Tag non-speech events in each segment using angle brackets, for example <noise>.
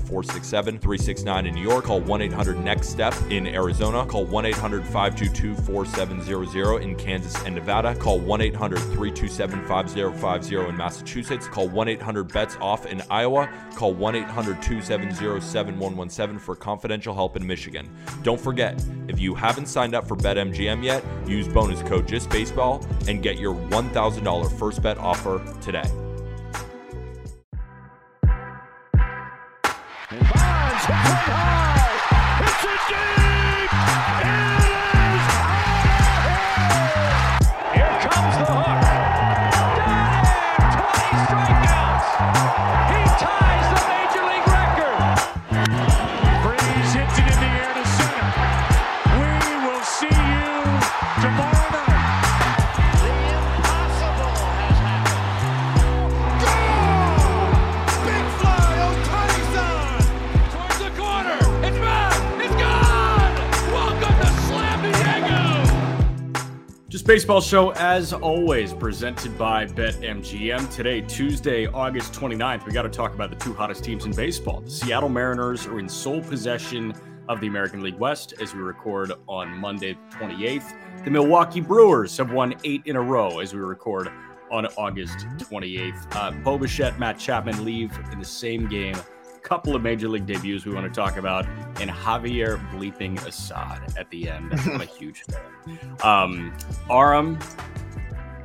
467 369 in New York. Call 1 800 NEXT STEP in Arizona. Call 1 800 522 4700 in Kansas and Nevada. Call 1 800 327 5050 in Massachusetts. Call 1 800 BETS OFF in Iowa. Call 1 800 270 7117 for confidential help in Michigan. Don't forget, if you haven't signed up for BetMGM yet, use bonus code JustBaseball and get your $1,000 first bet offer today. high. It's a game. Baseball Show, as always, presented by BetMGM. Today, Tuesday, August 29th, we got to talk about the two hottest teams in baseball. The Seattle Mariners are in sole possession of the American League West as we record on Monday, 28th. The Milwaukee Brewers have won eight in a row as we record on August 28th. Uh, Bo Bichette, Matt Chapman leave in the same game couple of major league debuts we want to talk about, and Javier bleeping Assad at the end. I'm a <laughs> huge fan. Um, Aram,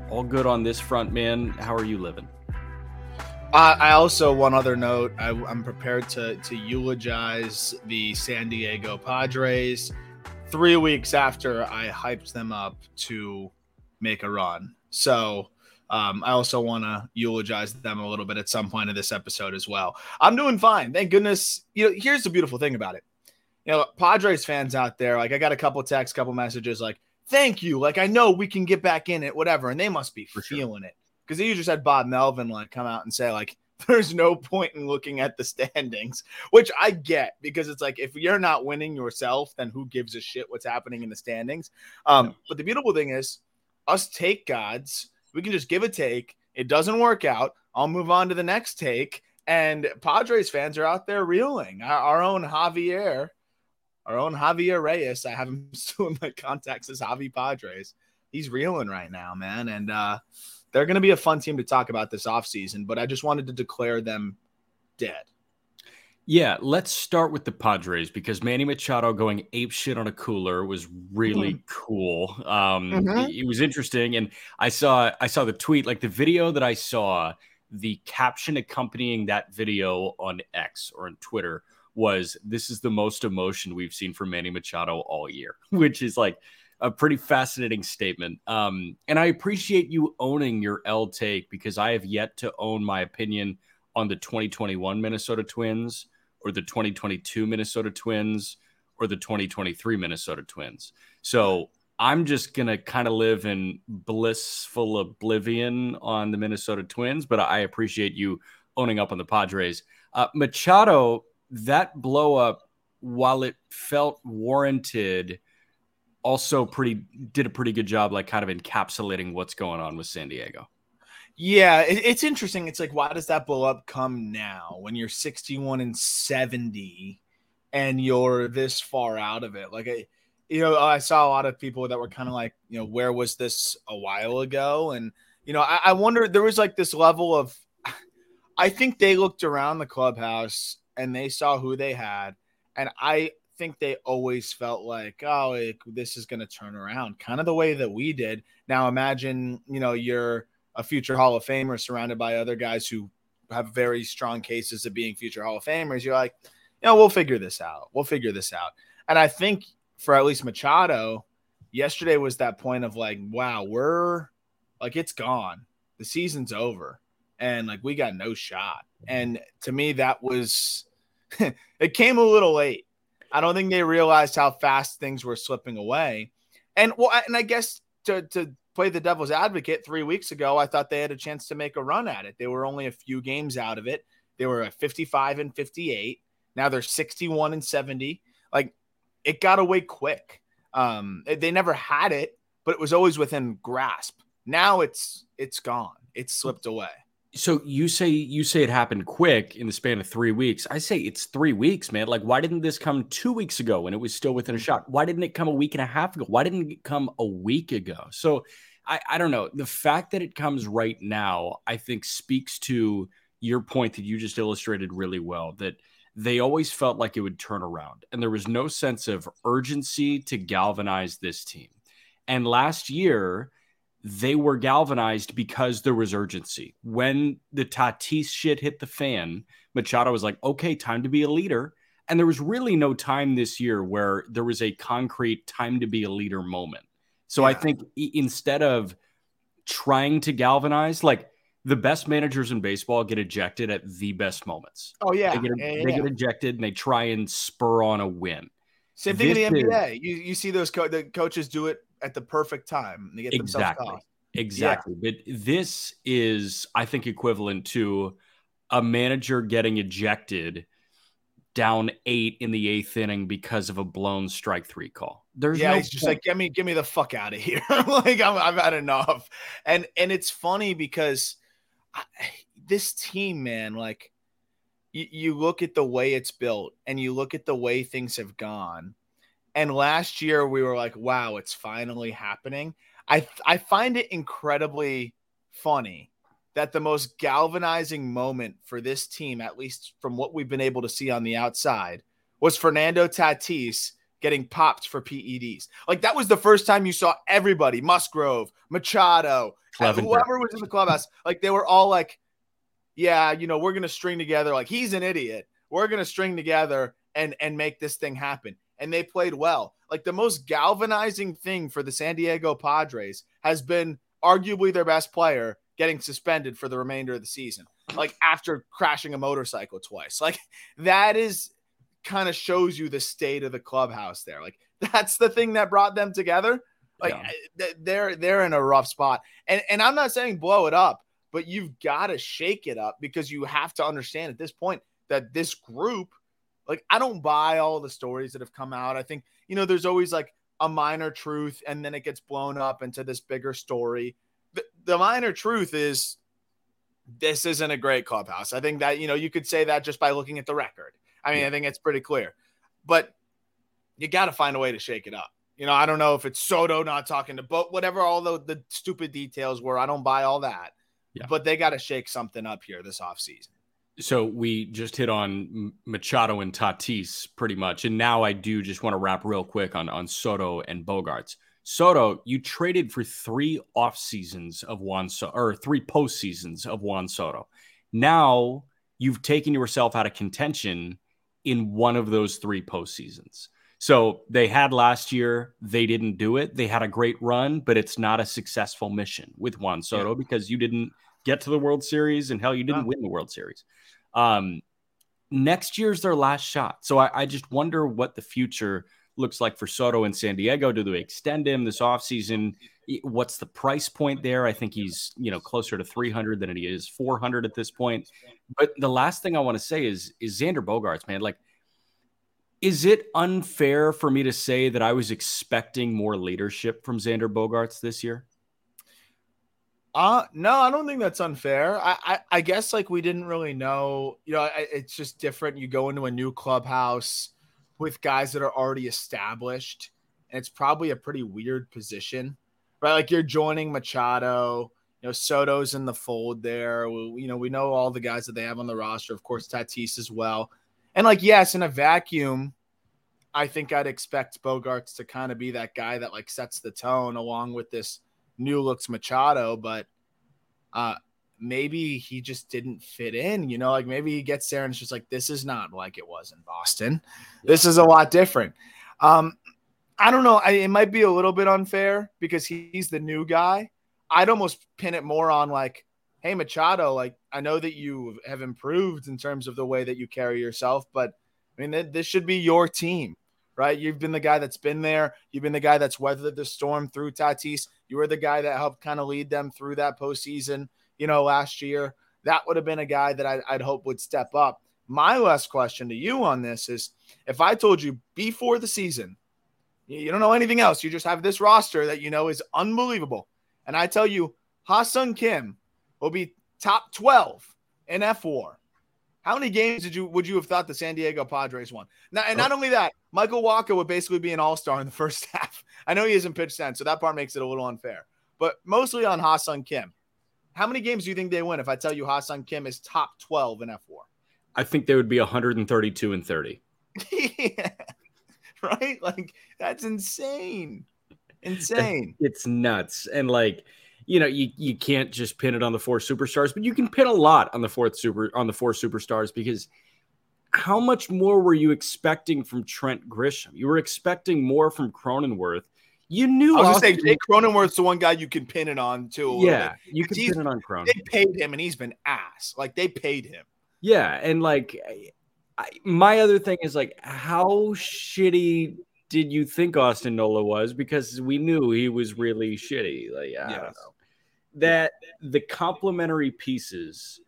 all good on this front, man. How are you living? Uh, I also one other note. I, am prepared to to eulogize the San Diego Padres three weeks after I hyped them up to make a run. So um, I also want to eulogize them a little bit at some point in this episode as well. I'm doing fine, thank goodness. You know, here's the beautiful thing about it. You know, Padres fans out there, like I got a couple texts, couple messages, like "Thank you," like I know we can get back in it, whatever, and they must be For feeling sure. it because you just had Bob Melvin like come out and say like <laughs> there's no point in looking at the standings, which I get because it's like if you're not winning yourself, then who gives a shit what's happening in the standings? Um. But the beautiful thing is, us take gods we can just give a take. It doesn't work out. I'll move on to the next take. And Padres fans are out there reeling. Our, our own Javier, our own Javier Reyes. I have him <laughs> still in my contacts as Javi Padres. He's reeling right now, man. And uh, they're going to be a fun team to talk about this offseason. But I just wanted to declare them dead. Yeah, let's start with the Padres because Manny Machado going ape shit on a cooler was really mm-hmm. cool. Um, mm-hmm. it, it was interesting, and I saw I saw the tweet, like the video that I saw, the caption accompanying that video on X or on Twitter was, "This is the most emotion we've seen from Manny Machado all year," <laughs> which is like a pretty fascinating statement. Um, and I appreciate you owning your L take because I have yet to own my opinion on the 2021 Minnesota Twins or the 2022 Minnesota Twins or the 2023 Minnesota Twins. So I'm just going to kind of live in blissful oblivion on the Minnesota Twins, but I appreciate you owning up on the Padres. Uh, Machado, that blow up, while it felt warranted, also pretty did a pretty good job, like kind of encapsulating what's going on with San Diego. Yeah, it, it's interesting. It's like, why does that blow up come now when you're 61 and 70 and you're this far out of it? Like, I, you know, I saw a lot of people that were kind of like, you know, where was this a while ago? And, you know, I, I wonder, there was like this level of, <sighs> I think they looked around the clubhouse and they saw who they had. And I think they always felt like, oh, it, this is going to turn around, kind of the way that we did. Now imagine, you know, you're a future Hall of Famer surrounded by other guys who have very strong cases of being future Hall of Famers. You're like, you know, we'll figure this out. We'll figure this out. And I think for at least Machado, yesterday was that point of like, wow, we're like, it's gone. The season's over. And like, we got no shot. And to me, that was, <laughs> it came a little late. I don't think they realized how fast things were slipping away. And well, and I guess to, to play the devil's advocate, three weeks ago, I thought they had a chance to make a run at it. They were only a few games out of it. They were at 55 and 58. Now they're 61 and 70. Like it got away quick. Um, they never had it, but it was always within grasp. Now it's it's gone. It's slipped away. So you say you say it happened quick in the span of three weeks. I say it's three weeks, man. Like, why didn't this come two weeks ago when it was still within a mm-hmm. shot? Why didn't it come a week and a half ago? Why didn't it come a week ago? So I, I don't know. The fact that it comes right now, I think speaks to your point that you just illustrated really well. That they always felt like it would turn around, and there was no sense of urgency to galvanize this team. And last year, they were galvanized because there was urgency. When the Tatis shit hit the fan, Machado was like, okay, time to be a leader. And there was really no time this year where there was a concrete time to be a leader moment. So yeah. I think instead of trying to galvanize, like the best managers in baseball get ejected at the best moments. Oh yeah, they get, yeah, they get ejected and they try and spur on a win. Same thing this in the NBA. Is, you you see those co- the coaches do it at the perfect time. They get exactly, themselves exactly. Yeah. But this is, I think, equivalent to a manager getting ejected down eight in the eighth inning because of a blown strike three call. There's yeah, no he's just like, get me, get me the fuck out of here. <laughs> like i have had enough. And and it's funny because I, this team, man, like you, you look at the way it's built and you look at the way things have gone. And last year we were like, wow, it's finally happening. I I find it incredibly funny that the most galvanizing moment for this team, at least from what we've been able to see on the outside, was Fernando Tatis getting popped for PEDs. Like that was the first time you saw everybody, Musgrove, Machado, whoever was in the clubhouse, like they were all like, yeah, you know, we're going to string together like he's an idiot. We're going to string together and and make this thing happen. And they played well. Like the most galvanizing thing for the San Diego Padres has been arguably their best player getting suspended for the remainder of the season, like after crashing a motorcycle twice. <laughs> Like that is kind of shows you the state of the clubhouse there. Like <laughs> that's the thing that brought them together. Like yeah. Eh, they're they're in a rough spot. And and I'm not saying blow it up, but you've got to shake it up because you have to understand at this point that this group like I don't buy all the stories that have come out. I think, you know, there's always like a minor truth and then it gets blown up into this bigger story the, minor truth is this isn't a great clubhouse. I think that, you know, you could say that just by looking at the record. I mean, I think it's pretty clear, but you got to find a way to shake it up. You know, I don't know if it's Soto not talking to but whatever all the, the stupid details were. I don't buy all that, yeah. but they got to shake something up here this offseason. So we just hit on Machado and Tatis pretty much. And now I do just want to wrap real quick on, on Soto and Bogaerts. Soto, you traded for three off seasons of Juan Soto or three post seasons of Juan Soto. Now you've taken yourself out of contention in one of those three post seasons. So they had last year, they didn't do it. They had a great run, but it's not a successful mission with Juan Soto yeah. because you didn't get to the World Series and hell, you didn't win the World Series. Um, next year's their last shot. So I, I just wonder what the future looks like for Soto in San Diego. Do they extend him this offseason? What's the price point there? I think he's, you know, closer to 300 than he is 400 at this point. But the last thing I want to say is is Xander Bogaerts, man, like is it unfair for me to say that I was expecting more leadership from Xander Bogaerts this year? Uh no, I don't think that's unfair. I, I, I guess like we didn't really know. You know, I, it's just different. You go into a new clubhouse with guys that are already established. And it's probably a pretty weird position, right? Like you're joining Machado, you know, Soto's in the fold there. We, you know, we know all the guys that they have on the roster, of course, Tatis as well. And like, yes, in a vacuum, I think I'd expect Bogaerts to kind of be that guy that like sets the tone along with this new looks Machado, but uh maybe he just didn't fit in, you know, like maybe he gets there and it's just like this is not like it was in Boston. This is a lot different. Um I don't know, I, it might be a little bit unfair because he, he's the new guy. I'd almost pin it more on like hey Machado, like I know that you have improved in terms of the way that you carry yourself, but I mean this should be your team, right? You've been the guy that's been there. You've been the guy that's weathered the storm through Tatis. You were the guy that helped kind of lead them through that postseason, you know, last year. That would have been a guy that I'd, I'd hope would step up. My last question to you on this is if I told you before the season, you don't know anything else, you just have this roster that you know is unbelievable. And I tell you, Ha-Seong Kim will be top 12 in fWAR. How many games did you would you have thought the San Diego Padres won? Now, and not oh. only that, Michael Wacha would basically be an all-star in the <laughs> first half. I know he hasn't pitched then, so that part makes it a little unfair. But mostly on Ha-Seong Kim. How many games do you think they win if I tell you Ha-Seong Kim is top 12 in fWAR? I think they would be 132 and 30. yeah. <laughs> Right? Like that's insane. Insane. It's nuts. And like you know, you, you can't just pin it on the four superstars, but you can pin a lot on the fourth super on the four superstars because how much more were you expecting from Trent Grisham? You were expecting more from Cronenworth. You knew I was Austin, gonna say Jake Cronenworth's the one guy you can pin it on too. Yeah, you can pin it on Cronin. They paid him and he's been ass. Like they paid him. Yeah, and like I, my other thing is like how shitty did you think Austin Nola was? Because we knew he was really shitty. Like I yes. don't know that the complementary pieces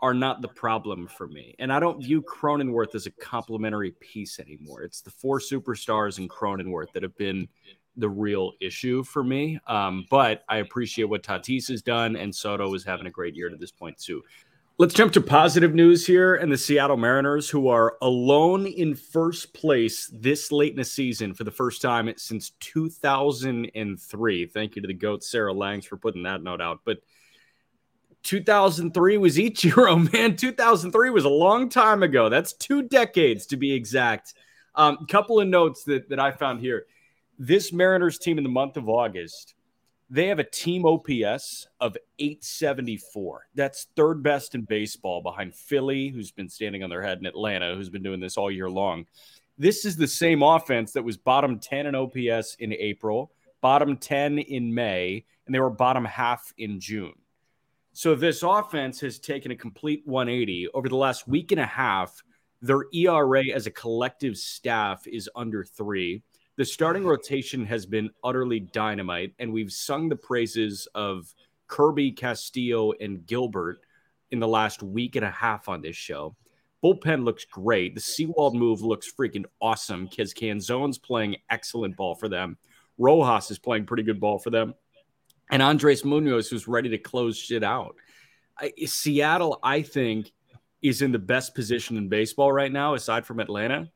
are not the problem for me. And I don't view Cronenworth as a complementary piece anymore. It's the four superstars in Cronenworth that have been the real issue for me. Um, but I appreciate what Tatis has done, and Soto is having a great year to this point, too. Let's jump to positive news here and the Seattle Mariners, who are alone in first place this late in the season for the first time since 2003. Thank you to the GOAT, Sarah Langs, for putting that note out. But 2003 was Ichiro, <laughs> man. 2003 was a long time ago. That's two decades to be exact. A um, couple of notes that, that I found here. This Mariners team in the month of August they have a team OPS of 874. That's third best in baseball behind Philly, who's been standing on their head, and Atlanta, who's been doing this all year long. This is the same offense that was bottom 10 in OPS in April, bottom 10 in May, and they were bottom half in June. So this offense has taken a complete 180 over the last week and a half. Their ERA as a collective staff is under three the starting rotation has been utterly dynamite, and we've sung the praises of Kirby, Castillo, and Gilbert in the last week and a half on this show. Bullpen looks great. The Sewald move looks freaking awesome because Canzone's playing excellent ball for them. Rojas is playing pretty good ball for them. And Andres Munoz, who's ready to close shit out. I, Seattle, I think, is in the best position in baseball right now, aside from Atlanta.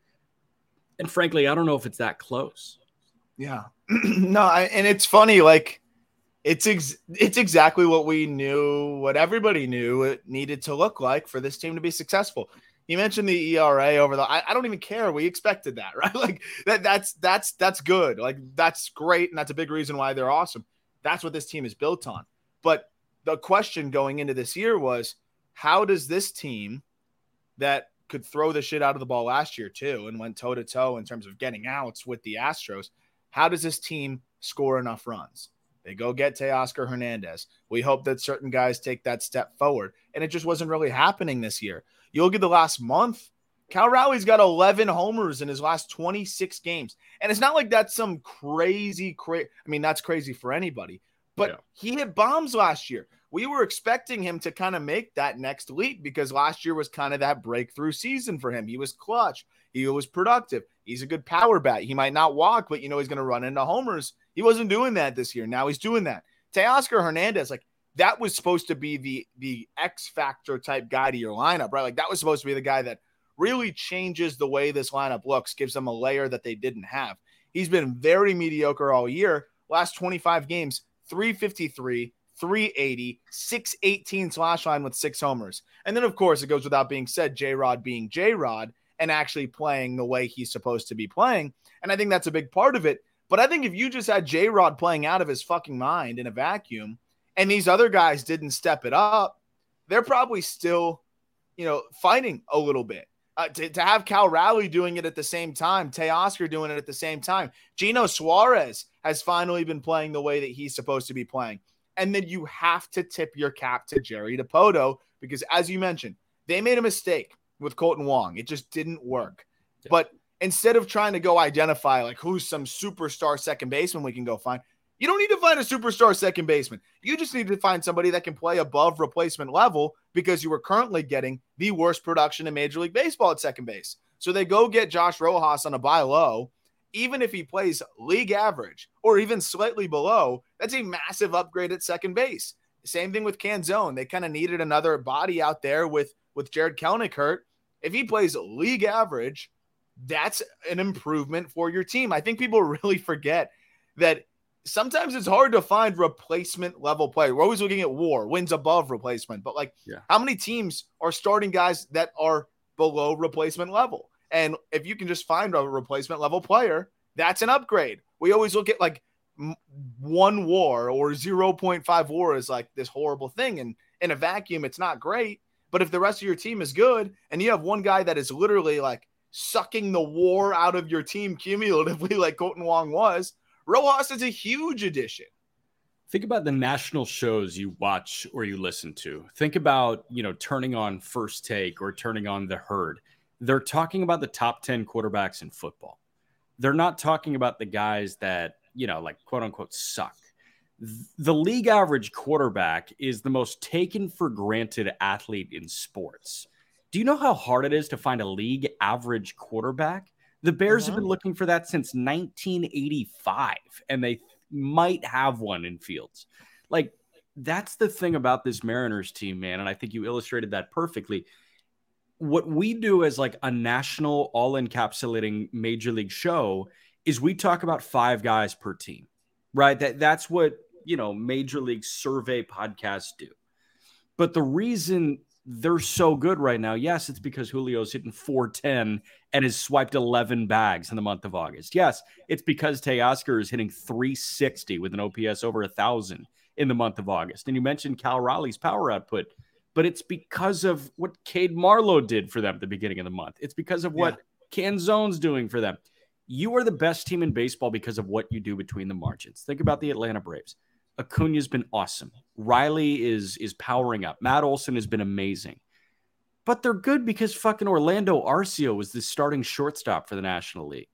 And frankly, I don't know if it's that close. Yeah. <clears throat> no, I, and it's funny like it's ex- it's exactly what we knew, what everybody knew it needed to look like for this team to be successful. You mentioned the ERA over the I, I don't even care. We expected that, <laughs> right? Like that that's that's that's good. Like that's great and that's a big reason why they're awesome. That's what this team is built on. But the question going into this year was how does this team that could throw the shit out of the ball last year too and went toe to toe in terms of getting outs with the Astros. How does this team score enough runs? They go get Teoscar Hernandez. We hope that certain guys take that step forward. And it just wasn't really happening this year. You look at the last month, Cal Raleigh's got 11 homers in his last 26 games. And it's not like that's some crazy, cra- I mean, that's crazy for anybody, but yeah. he hit bombs last year we were expecting him to kind of make that next leap because last year was kind of that breakthrough season for him. He was clutch, he was productive. He's a good power bat. He might not walk, but you know he's going to run into homers. He wasn't doing that this year. Now he's doing that. Teoscar Hernandez, like that was supposed to be the the X factor type guy to your lineup, right? Like that was supposed to be the guy that really changes the way this lineup looks, gives them a layer that they didn't have. He's been very mediocre all year. Last 25 games, 353, 380, 618 slash line with six homers. And then, of course, it goes without being said, J Rod being J Rod. and actually playing the way he's supposed to be playing. And I think that's a big part of it. But I think if you just had J Rod playing out of his fucking mind in a vacuum and these other guys didn't step it up, they're probably still, you know, fighting a little bit. Uh, to, to have Cal Raleigh doing it at the same time, Teoscar doing it at the same time, Geno Suarez has finally been playing the way that he's supposed to be playing. And then you have to tip your cap to Jerry Dipoto because, as you mentioned, they made a mistake with Kolten Wong. It just didn't work. Yeah. But instead of trying to go identify like who's some superstar second baseman we can go find, you don't need to find a superstar second baseman. You just need to find somebody that can play above replacement level because you are currently getting the worst production in Major League Baseball at second base. So they go get Josh Rojas on a buy low. Even if he plays league average or even slightly below, that's a massive upgrade at second base. Same thing with Canzone. They kind of needed another body out there with with Jarred Kelenic hurt. If he plays league average, that's an improvement for your team. I think people <laughs> really forget that sometimes it's hard to find replacement level play. We're always looking at war, wins above replacement, but like yeah. how many teams are starting guys that are below replacement level? And if you can just find a replacement level player, that's an upgrade. We always look at like one war or 0.5 war is like this horrible thing. And in a vacuum, it's not great. But if the rest of your team is good and you have one guy that is literally like sucking the war out of your team cumulatively, <laughs> like Kolten Wong was, Rojas is a huge addition. Think about the national shows you watch or you listen to. Think about, you know, turning on first take or turning on the herd. They're talking about the top 10 quarterbacks in football. They're not talking about the guys that, you know, like quote unquote suck. The league average quarterback is the most taken for granted athlete in sports. Do you know how hard it is to find a league average quarterback? The Bears have been looking for that since 1985, and they might have one in Fields. Like, that's the thing about this Mariners team, man. And I think you illustrated that perfectly. What we do as like a national, all encapsulating major league show is we talk about five guys per team, right? That that's what you know major league survey podcasts do. But the reason they're so good right now. Yes, it's because Julio's hitting 410 and has swiped 11 bags in the month of August. Yes, it's because Teoscar is hitting 360 with an OPS over a thousand in the month of August. And you mentioned Cal Raleigh's power output, but it's because of what Cade Marlowe did for them at the beginning of the month. It's because of what yeah. Canzone's doing for them. You are the best team in baseball because of what you do between the margins. Think about the Atlanta Braves. Acuna's been awesome. Riley is is powering up. Matt Olson has been amazing. But they're good because fucking Orlando Arcia was the starting shortstop for the National League.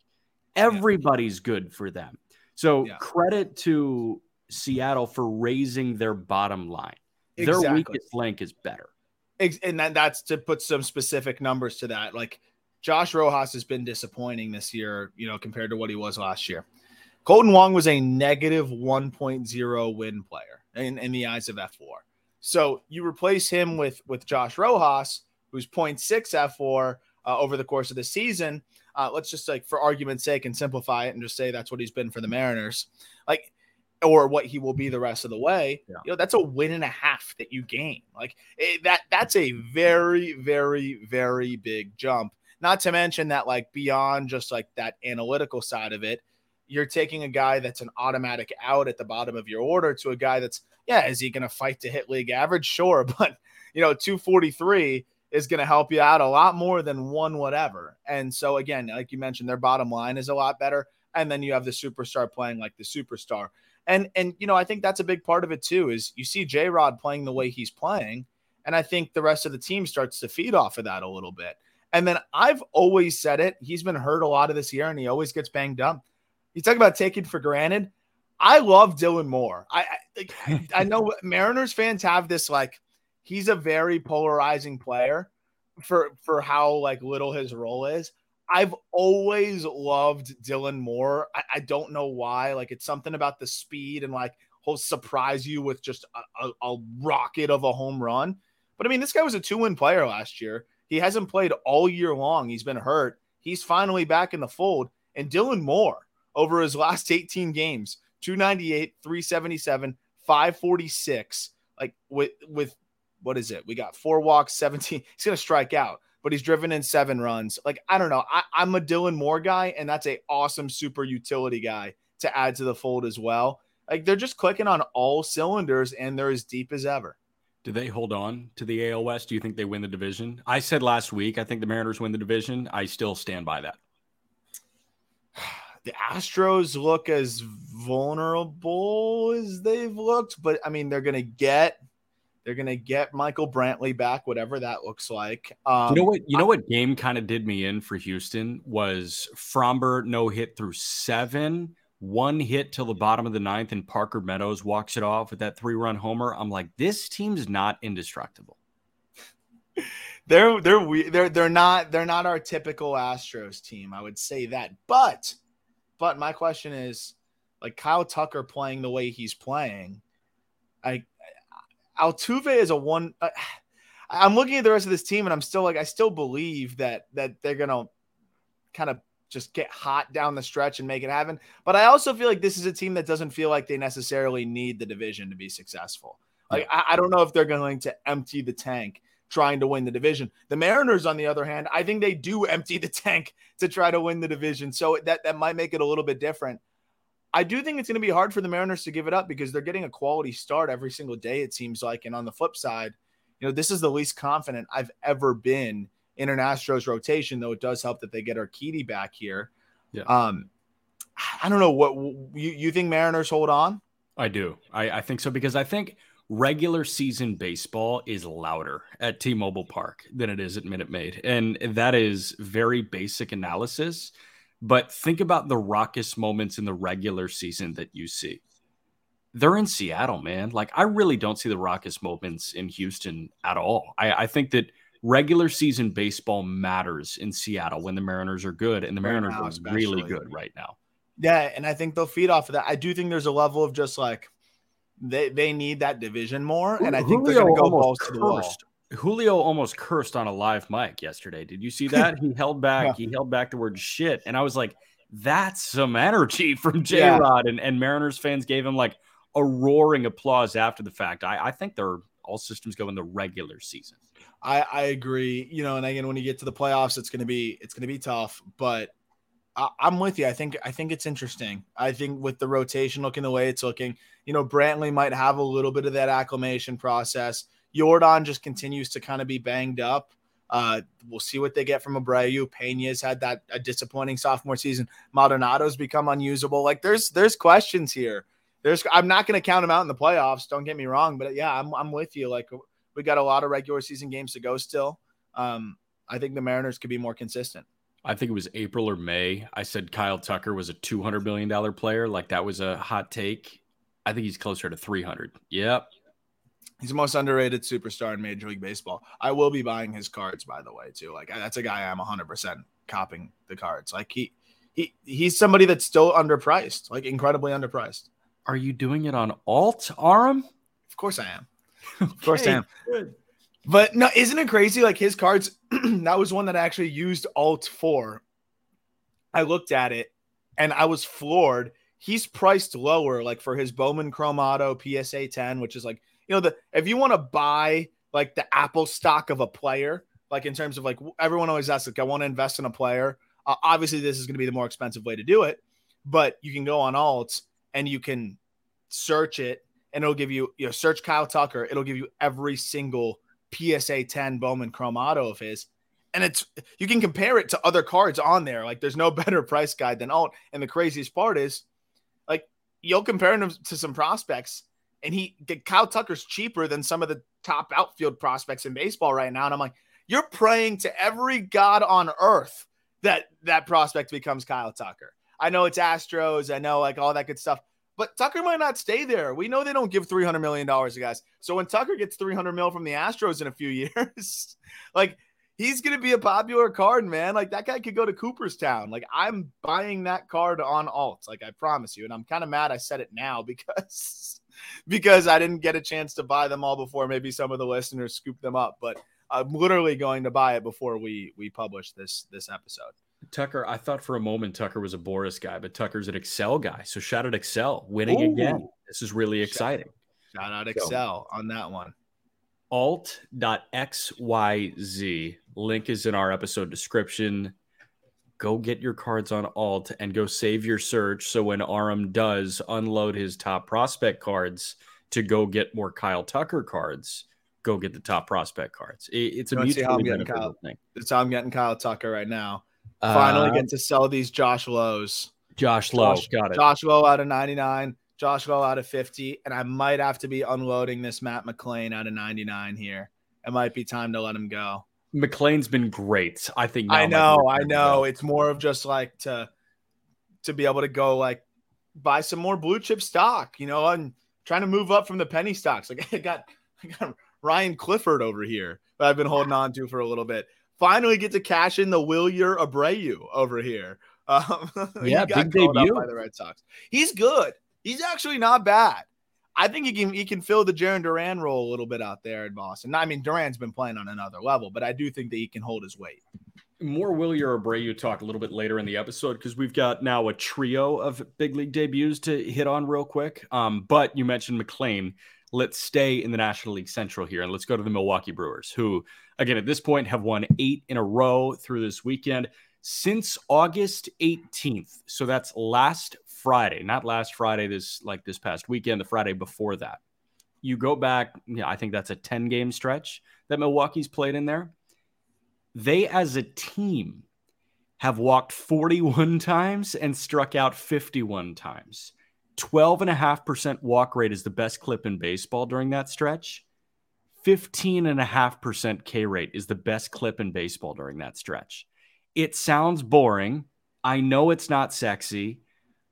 Everybody's good for them. So yeah. credit to Seattle for raising their bottom line. Exactly. Their weakest link is better. And that, that's to put some specific numbers to that. Like Josh Rojas has been disappointing this year, you know, compared to what he was last year. Kolten Wong was a negative 1.0 win player in, in the eyes of fWAR. So you replace him with with Josh Rojas, who's 0.6 fWAR uh, over the course of the season. Uh, let's just like for argument's sake and simplify it and just say that's what he's been for the Mariners, like or what he will be the rest of the way. Yeah. You know, that's a win and a half that you gain. Like it, that that's a very very very big jump. Not to mention that like beyond just like that analytical side of it, you're taking a guy that's an automatic out at the bottom of your order to a guy that's yeah is he going to fight to hit league average sure <laughs> but you know 243 is going to help you out a lot more than one whatever and so again like you mentioned their bottom line is a lot better and then you have the superstar playing like the superstar and and you know i think that's a big part of it too is you see j rod playing the way he's playing and i think the rest of the team starts to feed off of that a little bit and then i've always said it he's been hurt a lot of this year and he always gets banged up you talk about taking for granted. I love Dylan Moore. I I, I know <laughs> Mariners fans have this like he's a very polarizing player for for how like little his role is. I've always loved Dylan Moore. I, I don't know why. Like it's something about the speed and like he'll surprise you with just a, a, a rocket of a home run. But I mean, this guy was a two win player last year. He hasn't played all year long. He's been hurt. He's finally back in the fold. And Dylan Moore, over his last 18 games 298, 377, 546. Like with, with what is it? We got four walks, 17. He's to strike out. But he's driven in seven runs. Like, I don't know. I, I'm a Dylan Moore guy, and that's a awesome super utility guy to add to the fold as well. Like they're just clicking on all cylinders and they're as deep as ever. Do they hold on to the AL West? Do you think they win the division? I said last week I think the Mariners win the division. I still stand by that. <sighs> The Astros look as vulnerable as they've looked, but I mean they're gonna get they're gonna get Michael Brantley back, whatever that looks like. Um, you know what? You know what game kind of did me in for Houston was Framber no hit through seven one hit till the bottom of the ninth, and Parker Meadows walks it off with that three run homer. I'm like, this team's not indestructible. <laughs> they're they're they're they're not they're not our typical Astros team. I would say that, but but my question is, like Kyle Tucker playing the way he's playing, I Altuve is a one. Uh, <sighs> I'm looking at the rest of this team, and I'm still like, I still believe that that they're gonna kind of just get hot down the stretch and make it happen. But I also feel like this is a team that doesn't feel like they necessarily need the division to be successful. Like I, I don't know if they're going to empty the tank trying to win the division. The Mariners, on the other hand, I think they do empty the <laughs> tank to try to win the division. So that that might make it a little bit different. I do think it's going to be hard for the Mariners to give it up because they're getting a quality start every single day, it seems like. And on the flip side, you know, this is the least confident I've ever been in an Astros rotation, though it does help that they get Urquidy back here. Yeah. Um, I don't know what you, you think Mariners hold on. I do. I, I think so because I think regular season baseball is louder at T-Mobile Park than it is at Minute Maid, and that is very basic analysis. But think about the raucous moments in the regular season that you see. They're in Seattle, man. Like I really don't see the raucous moments in Houston at all. I, I think that regular season baseball matters in Seattle when the Mariners are good, and the Mariners now, are especially. really good right now. Yeah, and I think they'll feed off of that. I do think there's a level of just like they they need that division more, and I think Julio they're going to go balls to the wall. Julio almost cursed on a live mic yesterday. Did you see that? he held back. Yeah. He held back the word shit, and I was like, "That's some energy <laughs> from J Rod." Yeah. And and Mariners fans gave him like a roaring applause after the fact. I I think they're all systems go in the regular season. I, I agree. You know, and again, when you get to the playoffs, it's gonna be it's gonna be tough. But I, am with you. I think I think it's interesting. I think with the rotation looking the way it's looking, you know, Brantley might have a little bit of that acclimation process. Yordan just continues to kind of be banged up. Uh, we'll see what they get from Abreu. Pena's had that a disappointing sophomore season. Maldonado's become unusable. Like there's there's questions here. There's I'm not going to count them out in the playoffs. Don't get me wrong, but yeah, I'm I'm with you. Like we got a lot of regular season games to go still. Um, I think the Mariners could be more consistent. I think it was April or May. I said Kyle Tucker was a $200 million player. Like that was a hot take. I think he's closer to 300. Yep. He's the most underrated superstar in Major League Baseball. I will be buying his cards, by the way, too. Like that's a guy I'm 100% copping the cards. Like he, he, he's somebody that's still underpriced, like incredibly underpriced. Are you doing it on alt, Aram? Of course I am. <laughs> Of course I am. But no, isn't it crazy? Like his cards, <clears throat> that was one that I actually used alt for. I looked at it and I was floored. He's priced lower, like for his Bowman Chrome Auto PSA 10, which is like, you know, the if you want to buy like the Apple stock of a player, like in terms of like everyone always asks, like, I want to invest in a player. Uh, obviously, this is going to be the more expensive way to do it, but you can go on alts and you can search it and it'll give you, you know, search Kyle Tucker. It'll give you every single PSA 10 Bowman Chrome Auto of his. And it's you can compare it to other cards on there. Like there's no <laughs> better price guide than alt. And the craziest part is like you'll compare them to some prospects, and he Kyle Tucker's cheaper than some of the top outfield prospects in baseball right now. And I'm like, you're praying to every god on earth that that prospect becomes Kyle Tucker. I know it's Astros, I know like all that good stuff. But Tucker might not stay there. We know they don't give $300 million to guys. So when Tucker gets 300 mil from the Astros in a few <laughs> years, like he's going to be a popular card, man. Like that guy could go to Cooperstown. Like I'm buying that card on alt. Like I promise you. And I'm kind of mad I said it now <laughs> because, <laughs> because I didn't get a chance to buy them all before maybe some of the listeners scoop them up. But I'm literally going to buy it before we, we publish this, this episode. Tucker, I thought for a moment Tucker was a Boras guy, but Tucker's an Excel guy. So shout out Excel winning Ooh. again. This is really exciting. Shout out Excel so, on that one. alt.xyz. Link is in our episode description. Go get your cards on alt and go save your search. So when Aram does unload his top prospect cards to go get more Kyle Tucker cards, go get the top prospect cards. It's a mutually beneficial thing. It's how I'm getting Kyle Tucker right now. Finally uh, get to sell these Josh Lowes. Josh Lowe, Josh, got it. Josh Lowe out of 99. Josh Lowe out of 50, and I might have to be unloading this Matt McLain out of 99 here. It might be time to let him go. McLain's been great. I think. I know, I know. It's more of just like to to be able to go like buy some more blue chip stock, you know, and trying to move up from the penny stocks. Like <laughs> I got, I got Ryan Clifford over here that I've been holding on to for a little bit. Finally, get to cash in the Wilyer Abreu over here. <laughs> Um, <laughs> yeah, big debut by the Red Sox. He's good. He's actually not bad. I think he can he can fill the Jarren Duran role a little bit out there in Boston. I mean, Duran's been playing on another level, but I do think that he can hold his weight. More Wilyer Abreu talk a little bit later in the episode because we've got now a trio of big league debuts to hit on real quick. Um, but you mentioned McLain. Let's stay in the National League Central here and let's go to the Milwaukee Brewers, who, again, at this point have won eight in a row through this weekend since August 18th. So that's last Friday, not last Friday, this like this past weekend, the Friday before that. You go back, yeah, I think that's a 10 game stretch that Milwaukee's played in there. They as a team have walked 41 <laughs> times and struck out 51 times. 12.5% walk rate is the best clip in baseball during that stretch. 15.5% K rate is the best clip in baseball during that stretch. It sounds boring. I know it's not sexy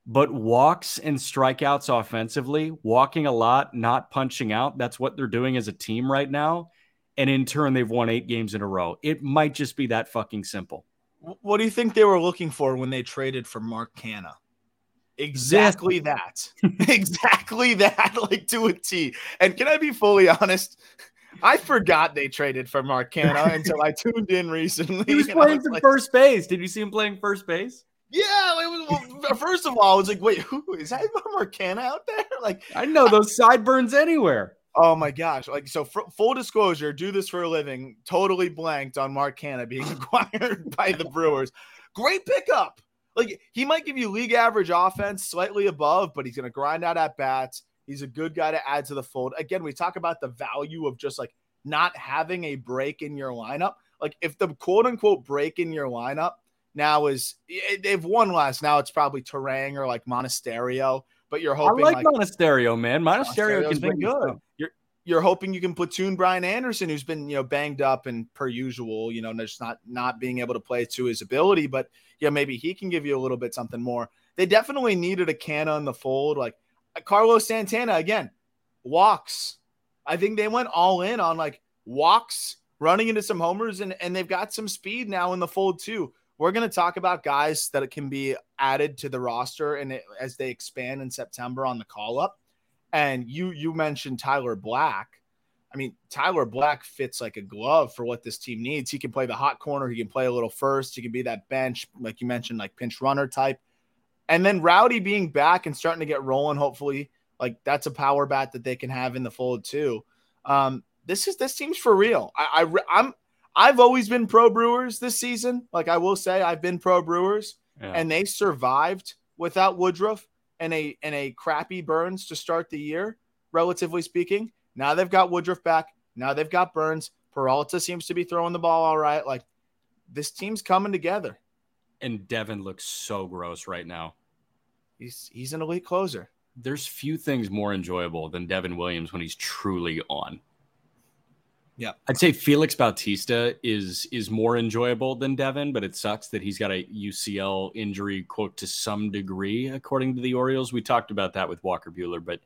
but walks and strikeouts offensively, walking a lot, not punching out. That's what they're doing as a team right now. And in turn, they've won eight games in a row. It might just be that fucking simple. What do you think they were looking for when they traded for Mark Canha? Exactly that. <laughs> exactly that, <laughs> like to a T. And can I be fully honest? I forgot they traded for Mark Canha <laughs> until I tuned in recently. He was playing was like, first base. Did you see him playing first base? Yeah, it was, first of all, I was like, wait, who is that Mark Canha out there? <laughs> Like, I know those sideburns anywhere. Oh my gosh! Like, so for, full disclosure, do this for a living. Totally blanked on Mark Canha being <laughs> acquired by the Brewers. Great pickup. Like, he might give you league average offense, slightly above, but he's going to grind out at bats. He's a good guy to add to the fold. Again, we talk about the value of just like not having a break in your lineup. Like, if the quote unquote break in your lineup now is they've won less. Now it's probably Turang or like Monasterio. But you're hoping I like, like Monasterio, man. Monasterio can be good. You're you're hoping you can platoon Brian Anderson, who's been you know banged up and per usual, you know, just not not being able to play to his ability. But yeah, maybe he can give you a little bit something more. They definitely needed a Canha in the fold, like uh, Carlos Santana again. Walks. I think they went all in on like walks, running into some homers, and and they've got some speed now in the fold too we're going to talk about guys that can be added to the roster and as they expand in September on the call up. And you you mentioned Tyler Black. I mean, Tyler Black fits like a glove for what this team needs. He can play the hot corner. He can play a little first. He can be that bench, like you mentioned, like pinch runner type. And then Rowdy being back and starting to get rolling, hopefully, like that's a power bat that they can have in the fold too. Um, this is this team's for real. I, I I'm I've always been pro Brewers this season. Like I will say, I've been pro Brewers, yeah. and they survived without Woodruff and a and a crappy Burns to start the year, relatively speaking. Now they've got Woodruff back. Now they've got Burns. Peralta seems to be throwing the ball all right. Like this team's coming together. And Devin looks so gross right now. He's he's an elite closer. There's few things more enjoyable than Devin Williams when he's truly on. Yeah, I'd say Felix Bautista is is more enjoyable than Devin, but it sucks that he's got a UCL injury, quote to some degree, according to the Orioles. We talked about that with Walker Buehler, but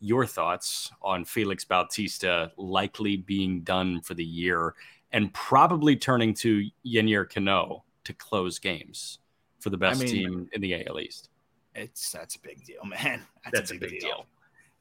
your thoughts on Felix Bautista likely being done for the year and probably turning to Yennier Cano to close games for the best I mean, team in the AL East. It's that's a big deal, <laughs> man. That's, that's a, big a, big deal. deal.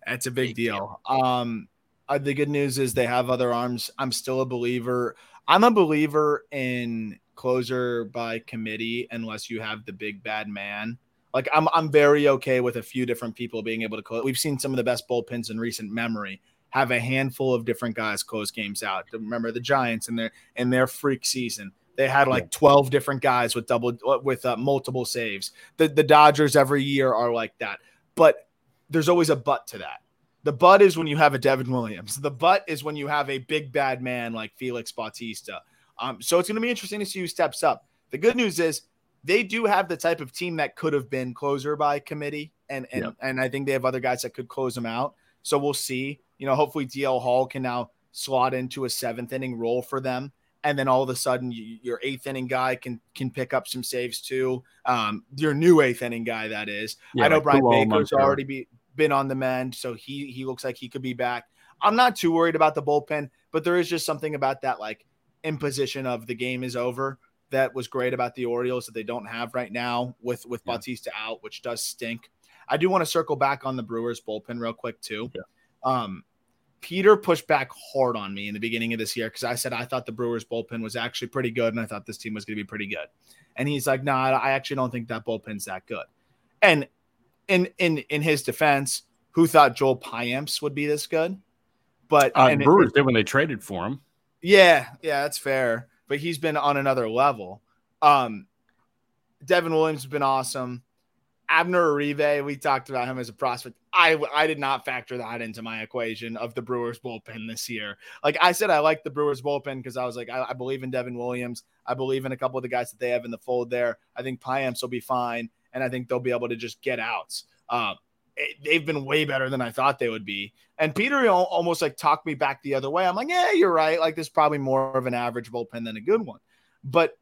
That's a big, big deal. deal. Um uh, the good news is they have other arms. I'm still a believer. I'm a believer in closer by committee unless you have the big bad man. Like I'm I'm very okay with a few different people being able to close. We've seen some of the best bullpens in recent memory have a handful of different guys close games out. Remember the Giants in their in their freak season. They had like yeah. 12 different guys with double with uh, multiple saves. The the Dodgers every year are like that. But there's always a but to that. The but is when you have a Devin Williams. The but is when you have a big bad man like Felix Bautista. Um, so it's going to be interesting to see who steps up. The good news is they do have the type of team that could have been closer by committee, and and yeah. and I think they have other guys that could close them out. So we'll see. You know, hopefully DL Hall can now slot into a seventh inning role for them, and then all of a sudden you, your eighth inning guy can can pick up some saves too. Um, your new eighth inning guy that is. Yeah, I know like Bryan Baker's already be, been on the mend, so he he looks like he could be back. I'm not too worried about the bullpen, but there is just something about that like imposition of the game is over that was great about the Orioles that they don't have right now with with yeah. Bautista out, which does stink. I do want to circle back on the Brewers bullpen real quick too. Yeah. Um, Peter pushed back hard on me in the beginning of this year because I said I thought the Brewers bullpen was actually pretty good and I thought this team was going to be pretty good. And he's like, "No, nah, I actually don't think that bullpen's that good." And in in in his defense, who thought Joel Payamps would be this good? But uh, Brewers it, did when they traded for him. Yeah, yeah, that's fair. But he's been on another level. Um, Devin Williams has been awesome. Abner Uribe, we talked about him as a prospect. I I did not factor that into my equation of the Brewers bullpen this year. Like I said, I like the Brewers bullpen because I was like, I, I, believe in Devin Williams. I believe in a couple of the guys that they have in the fold there. I think Payamps will be fine, and I think they'll be able to just get outs. Um, they've been way better than I thought they would be. And Peter almost like talked me back the other way. I'm like, yeah, you're right. Like this is probably more of an average bullpen than a good one. But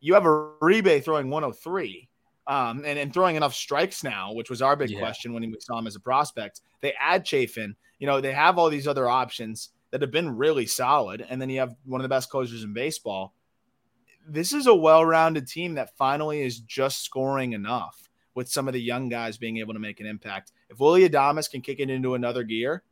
you have a Uribe throwing 103 um, and, and throwing enough strikes now, which was our big yeah. question when we saw him as a prospect. They add Chafin. You know, they have all these other options that have been really solid. And then you have one of the best closers in baseball. This is a well rounded team that finally is just scoring enough with some of the young guys being able to make an impact. If Willy Adames can kick it into another gear,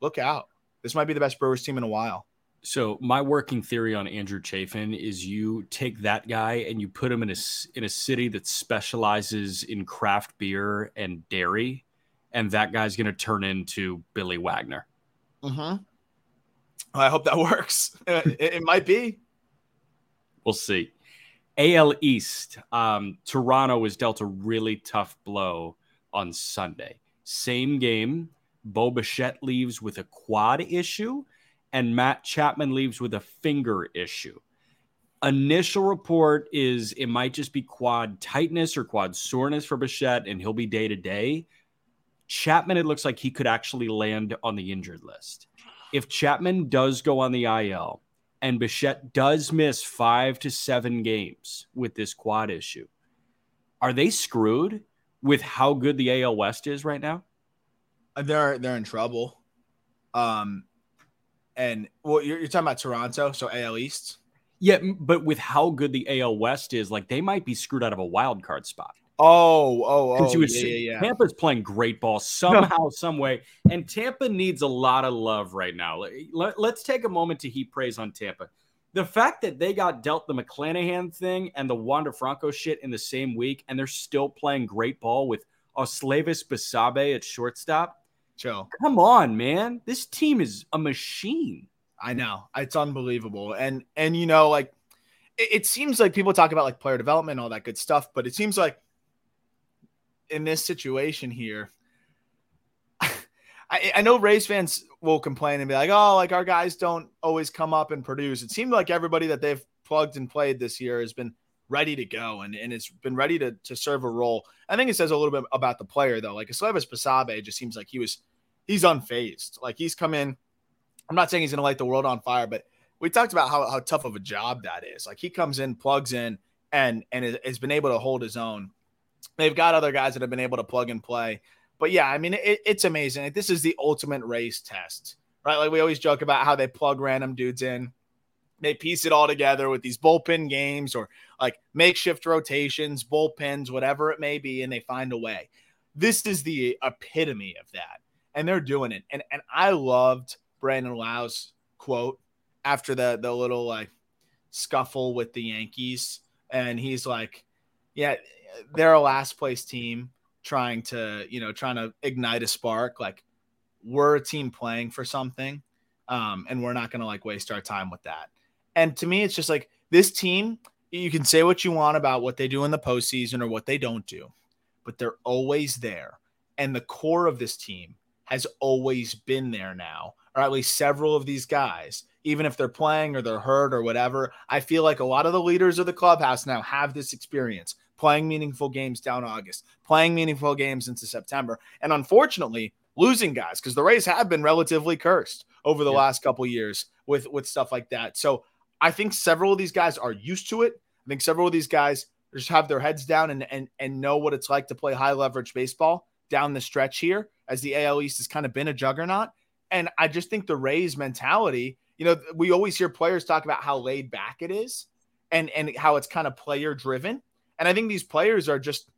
look out. This might be the best Brewers team in a while. So my working theory on Andrew Chafin is you take that guy and you put him in a in a city that specializes in craft beer and dairy, and that guy's going to turn into Billy Wagner. Mm-hmm. I hope that <laughs> works. it, it might be. We'll see. AL East, um, Toronto was dealt a really tough blow on Sunday. Same game, Bo Bichette leaves with a quad issue, and Matt Chapman leaves with a finger issue. Initial report is it might just be quad tightness or quad soreness for Bichette, and he'll be day to day. Chapman, it looks like he could actually land on the injured list. If Chapman does go on the IL, and Bichette does miss five to seven games with this quad issue. Are they screwed with how good the AL West is right now? They're they're in trouble. Um, and well, you're, you're talking about Toronto, so AL East. Yeah, but with how good the AL West is, like they might be screwed out of a wild card spot. Oh, oh, oh, yeah, yeah, yeah. Tampa's playing great ball <laughs> somehow, some way, and Tampa needs a lot of love right now. Let, us take a moment to heap praise on Tampa. The fact that they got dealt the McClanahan thing and the Wander Franco shit in the same week, and they're still playing great ball with Osleivis Basabe at shortstop. Joe, come on, man! This team is a machine. I know it's unbelievable, and and you know, like it, it seems like people talk about like player development, all that good stuff, but it seems like in this situation here, <laughs> I, I, know Rays fans will complain and be like, "Oh, like our guys don't always come up and produce." It seemed like everybody that they've plugged and played this year has been ready to go and, and it's been ready to, to serve a role. I think it says a little bit about the player though. Like Osleivis Basabe just seems like he was he's unfazed. Like he's come in. I'm not saying he's gonna light the world on fire, but we talked about how, how tough of a job that is. Like he comes in, plugs in, and and has been able to hold his own. They've got other guys that have been able to plug and play. But yeah, I mean, it, it's amazing. This is the ultimate race test, right? Like we always joke about how they plug random dudes in. They piece it all together with these bullpen games or like makeshift rotations, bullpens, whatever it may be, and they find a way. This is the epitome of that. And they're doing it. And and I loved Brandon Lowe's quote after the the little like scuffle with the Yankees. And he's like, Yeah, they're a last place team trying to, you know, trying to ignite a spark. Like we're a team playing for something, um, and we're not going to like waste our time with that. And to me, it's just like this team. You can say what you want about what they do in the postseason or what they don't do, but they're always there. And the core of this team has always been there now, or at least several of these guys, even if they're playing or they're hurt or whatever. I feel like a lot of the leaders of the clubhouse now have this experience playing meaningful games down August, playing meaningful games into September. And unfortunately, losing guys because the Rays have been relatively cursed over the yeah. last couple years with with stuff like that. So I think several of these guys are used to it. I think several of these guys just have their heads down and and and know what it's like to play high leverage baseball down the stretch here as the AL East has kind of been a juggernaut. And I just think the Rays mentality, you know, we always hear players talk about how laid back it is and and how it's kind of player driven. And I think these players are just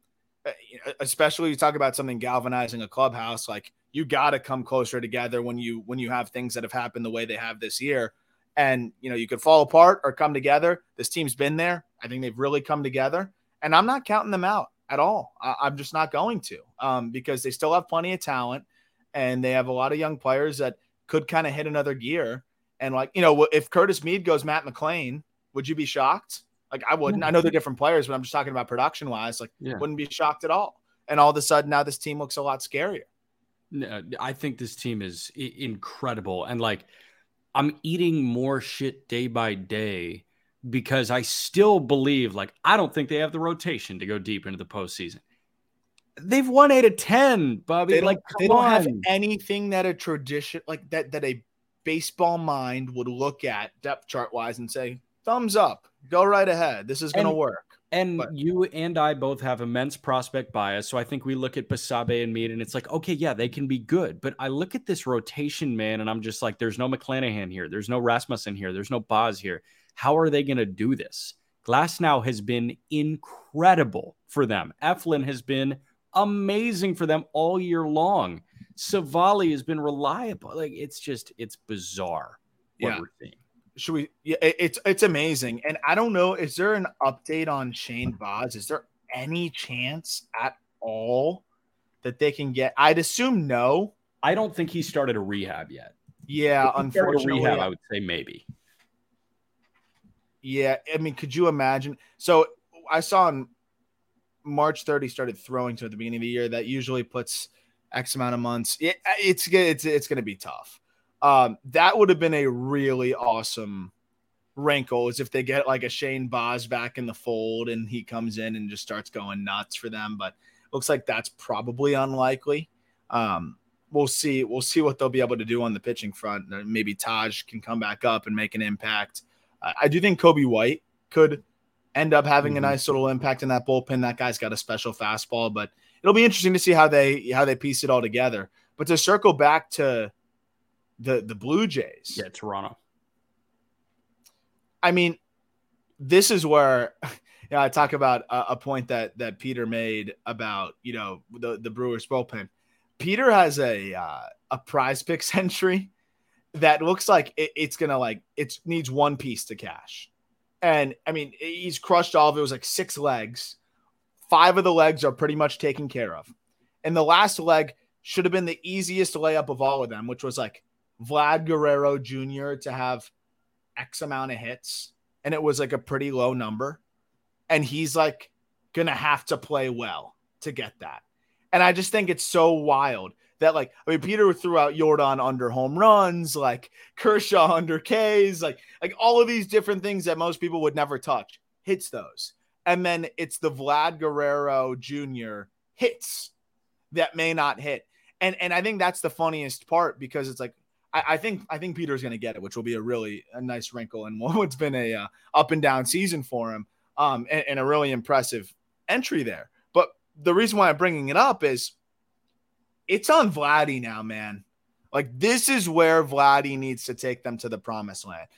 uh, especially you talk about something galvanizing a clubhouse like you got to come closer together when you when you have things that have happened the way they have this year. And you know you could fall apart or come together. This team's been there. I think they've really come together. And i'm not counting them out at all. I, am just not going to um, because they still have plenty of talent and they have a lot of young players that could kind of hit another gear. And like you know if curtis mead goes matt mclain would you be shocked like I wouldn't. I know they're different players, but I'm just talking about production wise. Like, yeah. wouldn't be shocked at all. And all of a sudden, now this team looks a lot scarier. No, uh, I think this team is incredible, and like I'm eating more shit day by day because I still believe. Like I don't think they have the rotation to go deep into the postseason. They've won eight of ten, Bobby. They like they don't on. have anything that a tradition like that that a baseball mind would look at depth chart wise and say thumbs up Go right ahead. This is going to work. And but. you and I both have immense prospect bias. So I think we look at Basabe and Mead and it's like, okay, yeah, they can be good. But I look at this rotation, man, and I'm just like, there's no McClanahan here. There's no Rasmussen here. There's no Baz here. How are they going to do this? Glasnow has been incredible for them. Eflin has been amazing for them all year long. Civale has been reliable. Like it's just, it's bizarre what yeah. we're seeing should we yeah it's it's amazing. And i don't know is there an update on shane Baz? is there any chance at all that they can get i'd assume no. I don't think he started a rehab yet. Yeah unfortunately rehab i would say maybe. Yeah i mean could you imagine? So i saw on march 30 started throwing to at the beginning of the year. That usually puts x amount of months it, it's it's it's going to be tough um, that would have been a really awesome wrinkle is if they get like a Shane Baz back in the fold and he comes in and just starts going nuts for them. But looks like that's probably unlikely. Um, we'll see. We'll see what they'll be able to do on the pitching front. Uh, maybe Taj can come back up and make an impact. Uh, I do think Colby White could end up having mm-hmm. a nice little impact in that bullpen. That guy's got a special fastball, but it'll be interesting to see how they how they piece it all together. But to circle back to the the Blue Jays. Yeah, Toronto. I mean, this is where <laughs> you know, I talk about a, a, point that that Peter made about you know the the Brewers bullpen. Peter has a uh, a Prize Picks <laughs> entry that looks like it, it's gonna like it needs one piece to cash, and I mean he's crushed all of it. it was like six legs. Five of the legs are pretty much taken care of, and the last leg should have been the easiest layup of all of them, which was like Vlad Guerrero Jr. to have X amount of hits, and it was like a pretty low number. And he's like gonna have to play well to get that. And I just think it's so wild that like I mean Peter threw out Yordan under home runs, like Kershaw under Ks, like like all of these different things that most people would never touch. Hits those. And then it's the Vlad Guerrero Jr. hits that may not hit. And and I think that's the funniest part because it's like I, I think I think Peter's going to get it, which will be a really a nice wrinkle and <laughs> what's been a uh, up and down season for him, um, and, and a really impressive entry there. But the reason why I'm bringing it up is it's on Vladdy now, man. Like this is where Vladdy needs to take them to the promised land.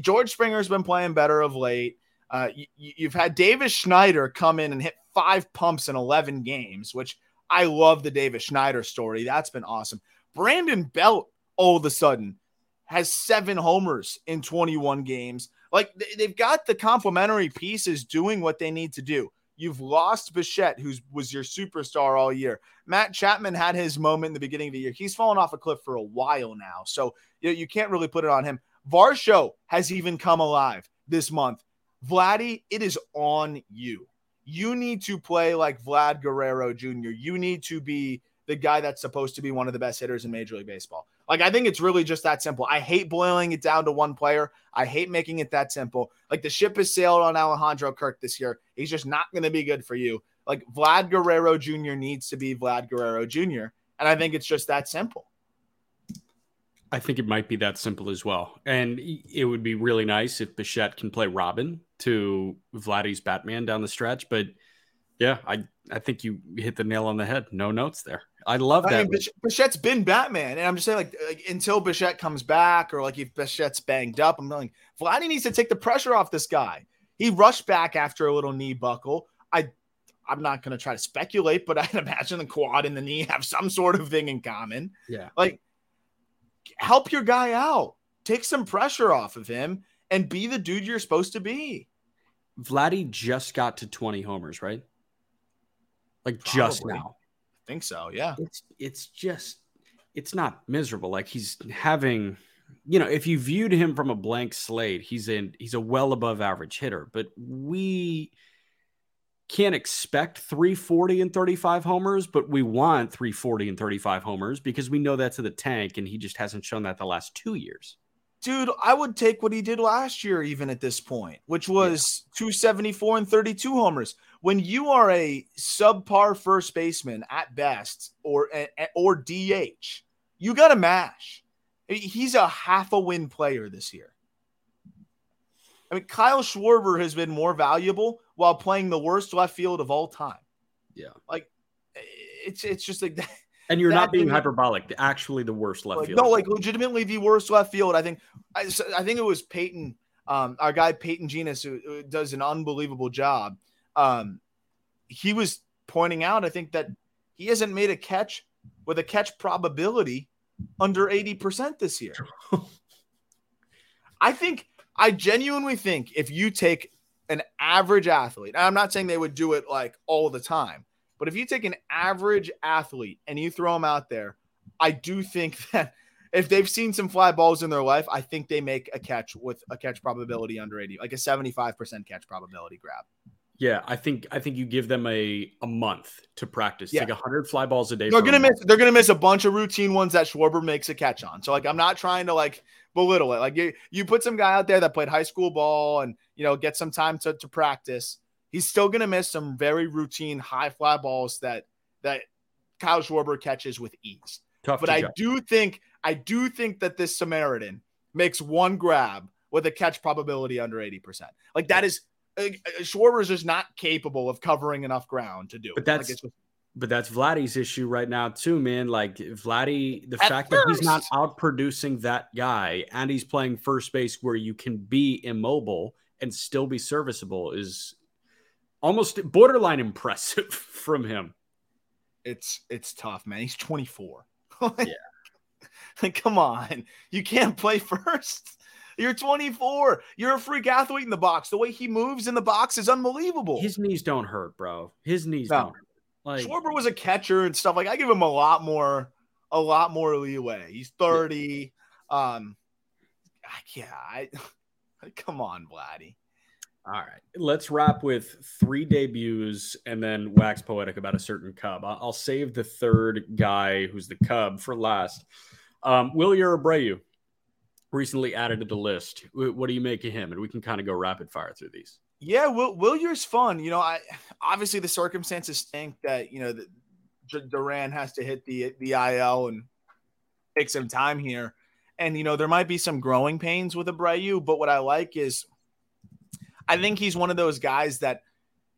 George Springer's been playing better of late. Uh, you, have had Davis Schneider come in and hit five pumps in 11 games, which I love the Davis Schneider story. That's been awesome. Brandon Belt all of a sudden has seven homers in 21 games. Like they've got the complementary pieces doing what they need to do. You've lost Bichette, who was your superstar all year. Matt Chapman had his moment in the beginning of the year. He's fallen off a cliff for a while now. So you, know, you can't really put it on him. Varsho has even come alive this month. Vladdy, it is on you. You need to play like Vlad Guerrero Jr. You need to be the guy that's supposed to be one of the best hitters in Major League Baseball. Like, I think it's really just that simple. I hate boiling it down to one player. I hate making it that simple. Like, the ship has sailed on Alejandro Kirk this year. He's just not going to be good for you. Like, Vlad Guerrero Jr. needs to be Vlad Guerrero Jr. And I think it's just that simple. I think it might be that simple as well. And it would be really nice if Bichette can play Robin to Vladdy's Batman down the stretch. But yeah, I, I think you hit the nail on the head. No notes there. I love I that. Mean, Bichette's been Batman, and I'm just saying, like, like, until Bichette comes back, or like if Bichette's banged up, I'm like, Vladdy needs to take the pressure off this guy. He rushed back after a little knee buckle. I, I'm not going to try to speculate, but <laughs> I'd imagine the quad and the knee have some sort of thing in common. Yeah, like help your guy out, take some pressure off of him, and be the dude you're supposed to be. Vladdy just got to 20 homers, right? Like Probably. just now think so. Yeah. It's it's just it's not miserable. Like he's having, you know, if you viewed him from a blank slate, he's in he's a well above average hitter. But we can't expect 340 and 35 homers, but we want 340 and 35 homers because we know that's in the tank, and he just hasn't shown that the last two years. Dude, I would take what he did last year, even at this point, which was yeah. 274 and 32 homers when you are a subpar first baseman at best or or DH, you got to mash. He's a half a win player this year. I mean, Kyle Schwarber has been more valuable while playing the worst left field of all time. Yeah, like it's it's just like that. And you're not being hyperbolic. Actually, the worst left like, field. No, like legitimately the worst left field. I think. I, I think it was Peyton, um, our guy Peyton Genus, who, who does an unbelievable job um, he was pointing out, I think that he hasn't made a catch with a catch probability under 80% this year. I think, I genuinely think if you take an average athlete, I'm not saying they would do it like all the time, but if you take an average athlete and you throw them out there, I do think <laughs> that if they've seen some fly balls in their life, I think they make a catch with a catch probability under 80, like a 75% catch probability grab. Yeah, I think I think you give them a a month to practice. Yeah. Like hundred fly balls a day. They're gonna miss. They're gonna miss a bunch of routine ones that Schwarber makes a catch on. So like, I'm not trying to like belittle it. Like you you put some guy out there that played high school ball and you know get some time to to practice. He's still gonna miss some very routine high fly balls that that Kyle Schwarber catches with ease. Tough but I judge. do think I do think that this Samaritan makes one grab with a catch probability under 80%. Like that is uh, Schwarber is just not capable of covering enough ground to do. But that's like but that's Vladdy's issue right now too, man. Like Vladdy, the fact first. that he's not outproducing that guy and he's playing first base where you can be immobile and still be serviceable is almost borderline impressive <laughs> from him. It's it's tough, man. He's 24. <laughs> yeah. <laughs> Like, come on. You can't play first. You're 24. You're a freak athlete in the box. The way he moves in the box is unbelievable. His knees don't hurt, bro. His knees no. don't hurt. Like Schwarber was a catcher and stuff. Like I give him a lot more, a lot more leeway. He's 30. Yeah. Um, yeah, I come on, Vladdy. All right, let's wrap with three debuts and then wax poetic about a certain Cub. I'll save the third guy, who's the Cub, for last. Um, Wilyer Abreu recently added to the list. What do you make of him? And we can kind of go rapid fire through these. Yeah, Will Wilyer's fun. You know, I obviously the circumstances stink that you know that Duran has to hit the the IL and take some time here, and you know there might be some growing pains with Abreu. But what I like is, I think he's one of those guys that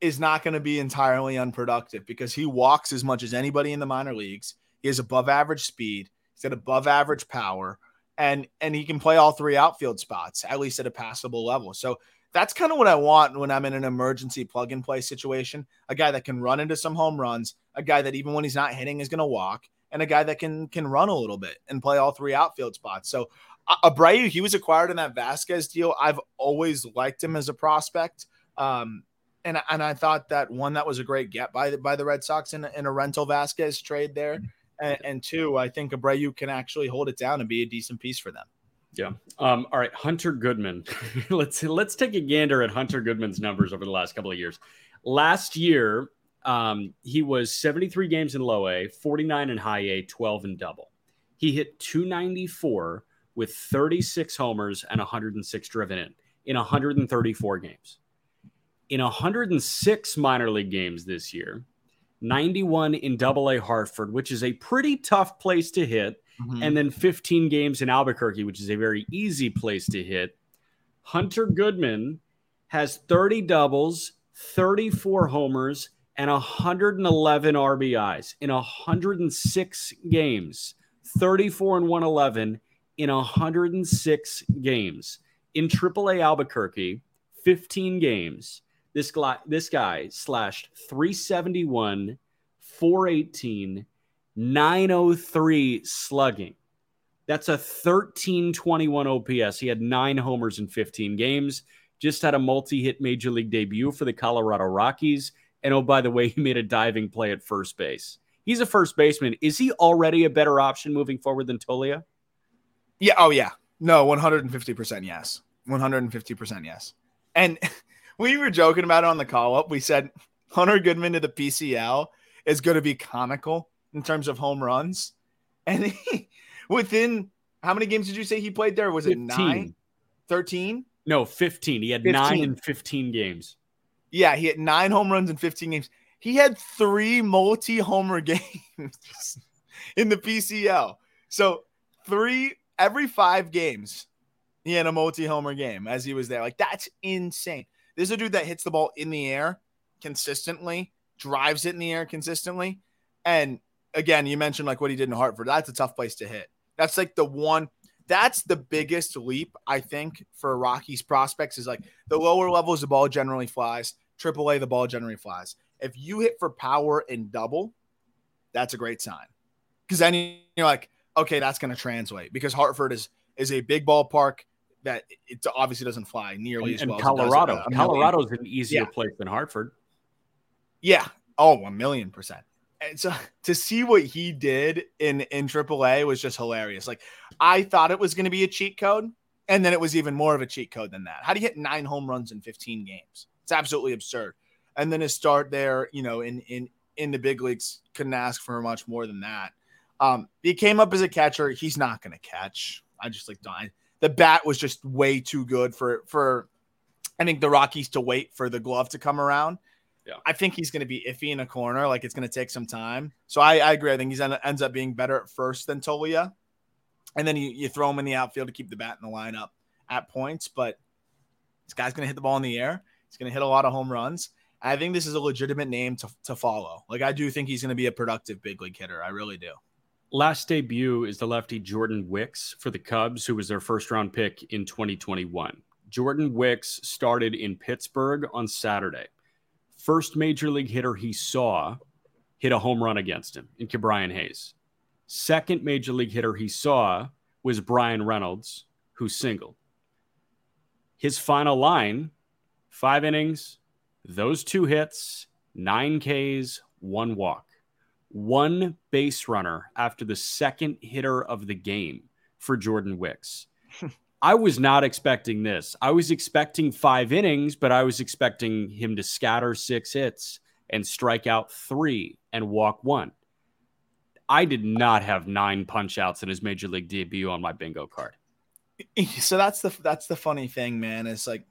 is not going to be entirely unproductive because he walks as much as anybody in the minor leagues. He has above average speed. He's got above average power and and he can play all three outfield spots at least at a passable level. So that's kind of what I want when I'm in an emergency plug and play situation. A guy that can run into some home runs, a guy that even when he's not hitting is going to walk, and a guy that can can run a little bit and play all three outfield spots. So Abreu, he was acquired in that Vazquez deal. I've always liked him as a prospect. Um, and and I thought that one that was a great get by the by the Red Sox in, in a rental Vazquez trade there, and, and two, I think Abreu can actually hold it down and be a decent piece for them. Yeah. Um, all right, Hunter Goodman. <laughs> let's let's take a gander at Hunter Goodman's numbers over the last couple of years. Last year, um, he was 73 games in low A, 49 in high A, 12 in double. He hit 294 with 36 homers and 106 driven in in 134 games. In 106 minor league games this year, 91 in double A Hartford, which is a pretty tough place to hit, mm-hmm. and then 15 games in Albuquerque, which is a very easy place to hit. Hunter Goodman has 30 doubles, 34 homers, and 111 RBIs in 106 games. 34 and 111 in 106 games. In AAA Albuquerque, 15 games. This guy, this guy slashed 371, 418, 903 slugging. That's a 1321 OPS. He had nine homers in 15 games. Just had a multi hit major league debut for the Colorado Rockies. And oh, by the way, <laughs> he made a diving play at first base. He's a first baseman. Is he already a better option moving forward than Toglia? Yeah. Oh, yeah. No, 150% yes. 150% yes. And <laughs> we were joking about it on the call up. We said Hunter Goodman to the PCL is going to be comical in terms of home runs. And <laughs> he, within how many games did you say he played there? Was 15. it nine? 13? No, 15. He had 15. nine in 15 games. Yeah, he had nine home runs in 15 games. He had three multi homer <laughs> games in the PCL. So, three every five games, he had a multi homer game as he was there. Like, that's insane. This is a dude that hits the ball in the air consistently, drives it in the air consistently. And again, you mentioned like what he did in Hartford. That's a tough place to hit. That's like the one. That's the biggest leap I think for Rockies prospects is like the lower levels the ball generally flies. Triple A the ball generally flies. If you hit for power and double, that's a great sign because then you're like, okay, that's going to translate because Hartford is is a big ballpark that it obviously doesn't fly nearly and, as well. Colorado, uh, Colorado is an easier yeah. place than Hartford. Yeah. Oh, a million percent and so <laughs> to see what he did in in AAA was just hilarious. Like I thought it was going to be a cheat code, and then it was even more of a cheat code than that. How do you hit nine home runs in 15 games? It's absolutely absurd. And then his start there, you know, in in in the big leagues, couldn't ask for much more than that. Um, he came up as a catcher. He's not going to catch. I just like dying. The bat was just way too good for for. I think the Rockies to wait for the glove to come around yeah. I think he's going to be iffy in a corner. Like it's going to take some time. So I, I agree. I think he ends up being better at first than Toglia. And then you, you throw him in the outfield to keep the bat in the lineup at points. But this guy's going to hit the ball in the air. He's going to hit a lot of home runs. I think this is a legitimate name to, to follow. Like I do think he's going to be a productive big league hitter. I really do. Last debut is the lefty Jordan Wicks for the Cubs, who was their first round pick in 2021. Jordan Wicks started in Pittsburgh on Saturday first major league hitter he saw hit a home run against him in Ke'Bryan Hayes. Second major league hitter he saw was Bryan Reynolds, who singled. His final line five innings, those two hits, nine Ks, one walk, one base runner after the second hitter of the game for Jordan Wicks. <laughs> I was not expecting this. I was expecting five innings, but I was expecting him to scatter six hits and strike out three and walk one. I did not have nine punch outs in his major league debut on my bingo card. <laughs> So that's the that's the funny thing, man. Is like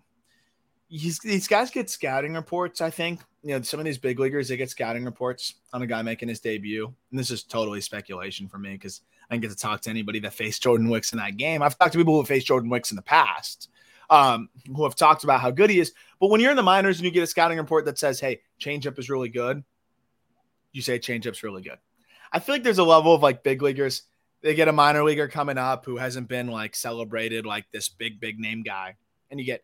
these guys get scouting reports. I think you know some of these big leaguers they get scouting reports on a guy making his debut, and this is totally speculation for me because I didn't get to talk to anybody that faced Jordan Wicks in that game. I've talked to people who have faced Jordan Wicks in the past, um, who have talked about how good he is. But when you're in the minors and you get a scouting report that says, "Hey, changeup is really good," you say changeup's really good. I feel like there's a level of like big leaguers. They get a minor leaguer coming up who hasn't been like celebrated like this big big name guy, and you get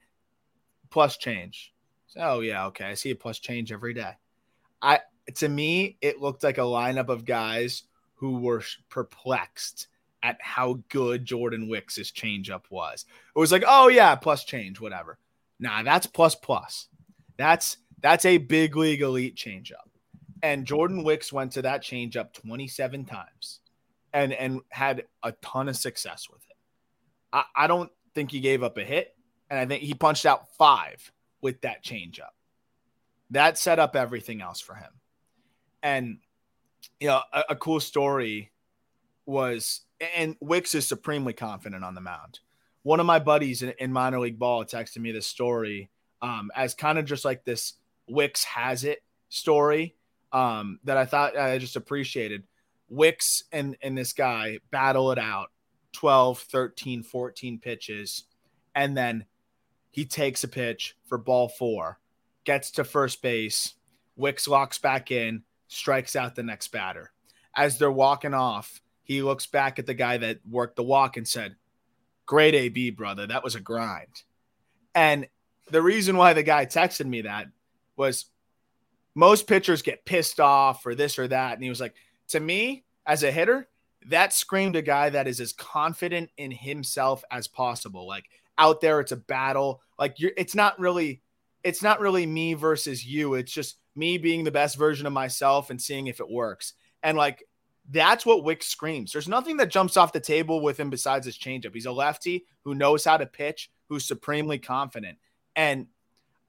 plus change. Oh yeah, okay, I see a plus change every day. I to me, it looked like a lineup of guys who were perplexed at how good Jordan Wicks's changeup was. It was like, oh yeah, plus change, whatever. Nah, that's plus plus. That's That's a big league elite changeup. And Jordan Wicks went to that changeup 27 times and and had a ton of success with it. I, I don't think he gave up a hit, and I think he punched out five with that changeup. That set up everything else for him. And you know, a, a cool story was and Wicks is supremely confident on the mound. One of my buddies in, in minor league ball texted me this story um, as kind of just like this Wicks has it story um, that I thought I just appreciated. Wicks and, and this guy battle it out 12, 13, 14 pitches. And then he takes a pitch for ball four, gets to first base. Wicks locks back in, strikes out the next batter. As they're walking off, he looks back at the guy that worked the walk and said, Great AB, brother. That was a grind. And the reason why the guy texted me that was most pitchers get pissed off or this or that. And he was like, to me, as a hitter, that screamed a guy that is as confident in himself as possible. Like out there, it's a battle. Like you're, it's not really, it's not really me versus you. It's just me being the best version of myself and seeing if it works. And like that's what Wick screams. There's nothing that jumps off the table with him besides his changeup. He's a lefty who knows how to pitch, who's supremely confident. And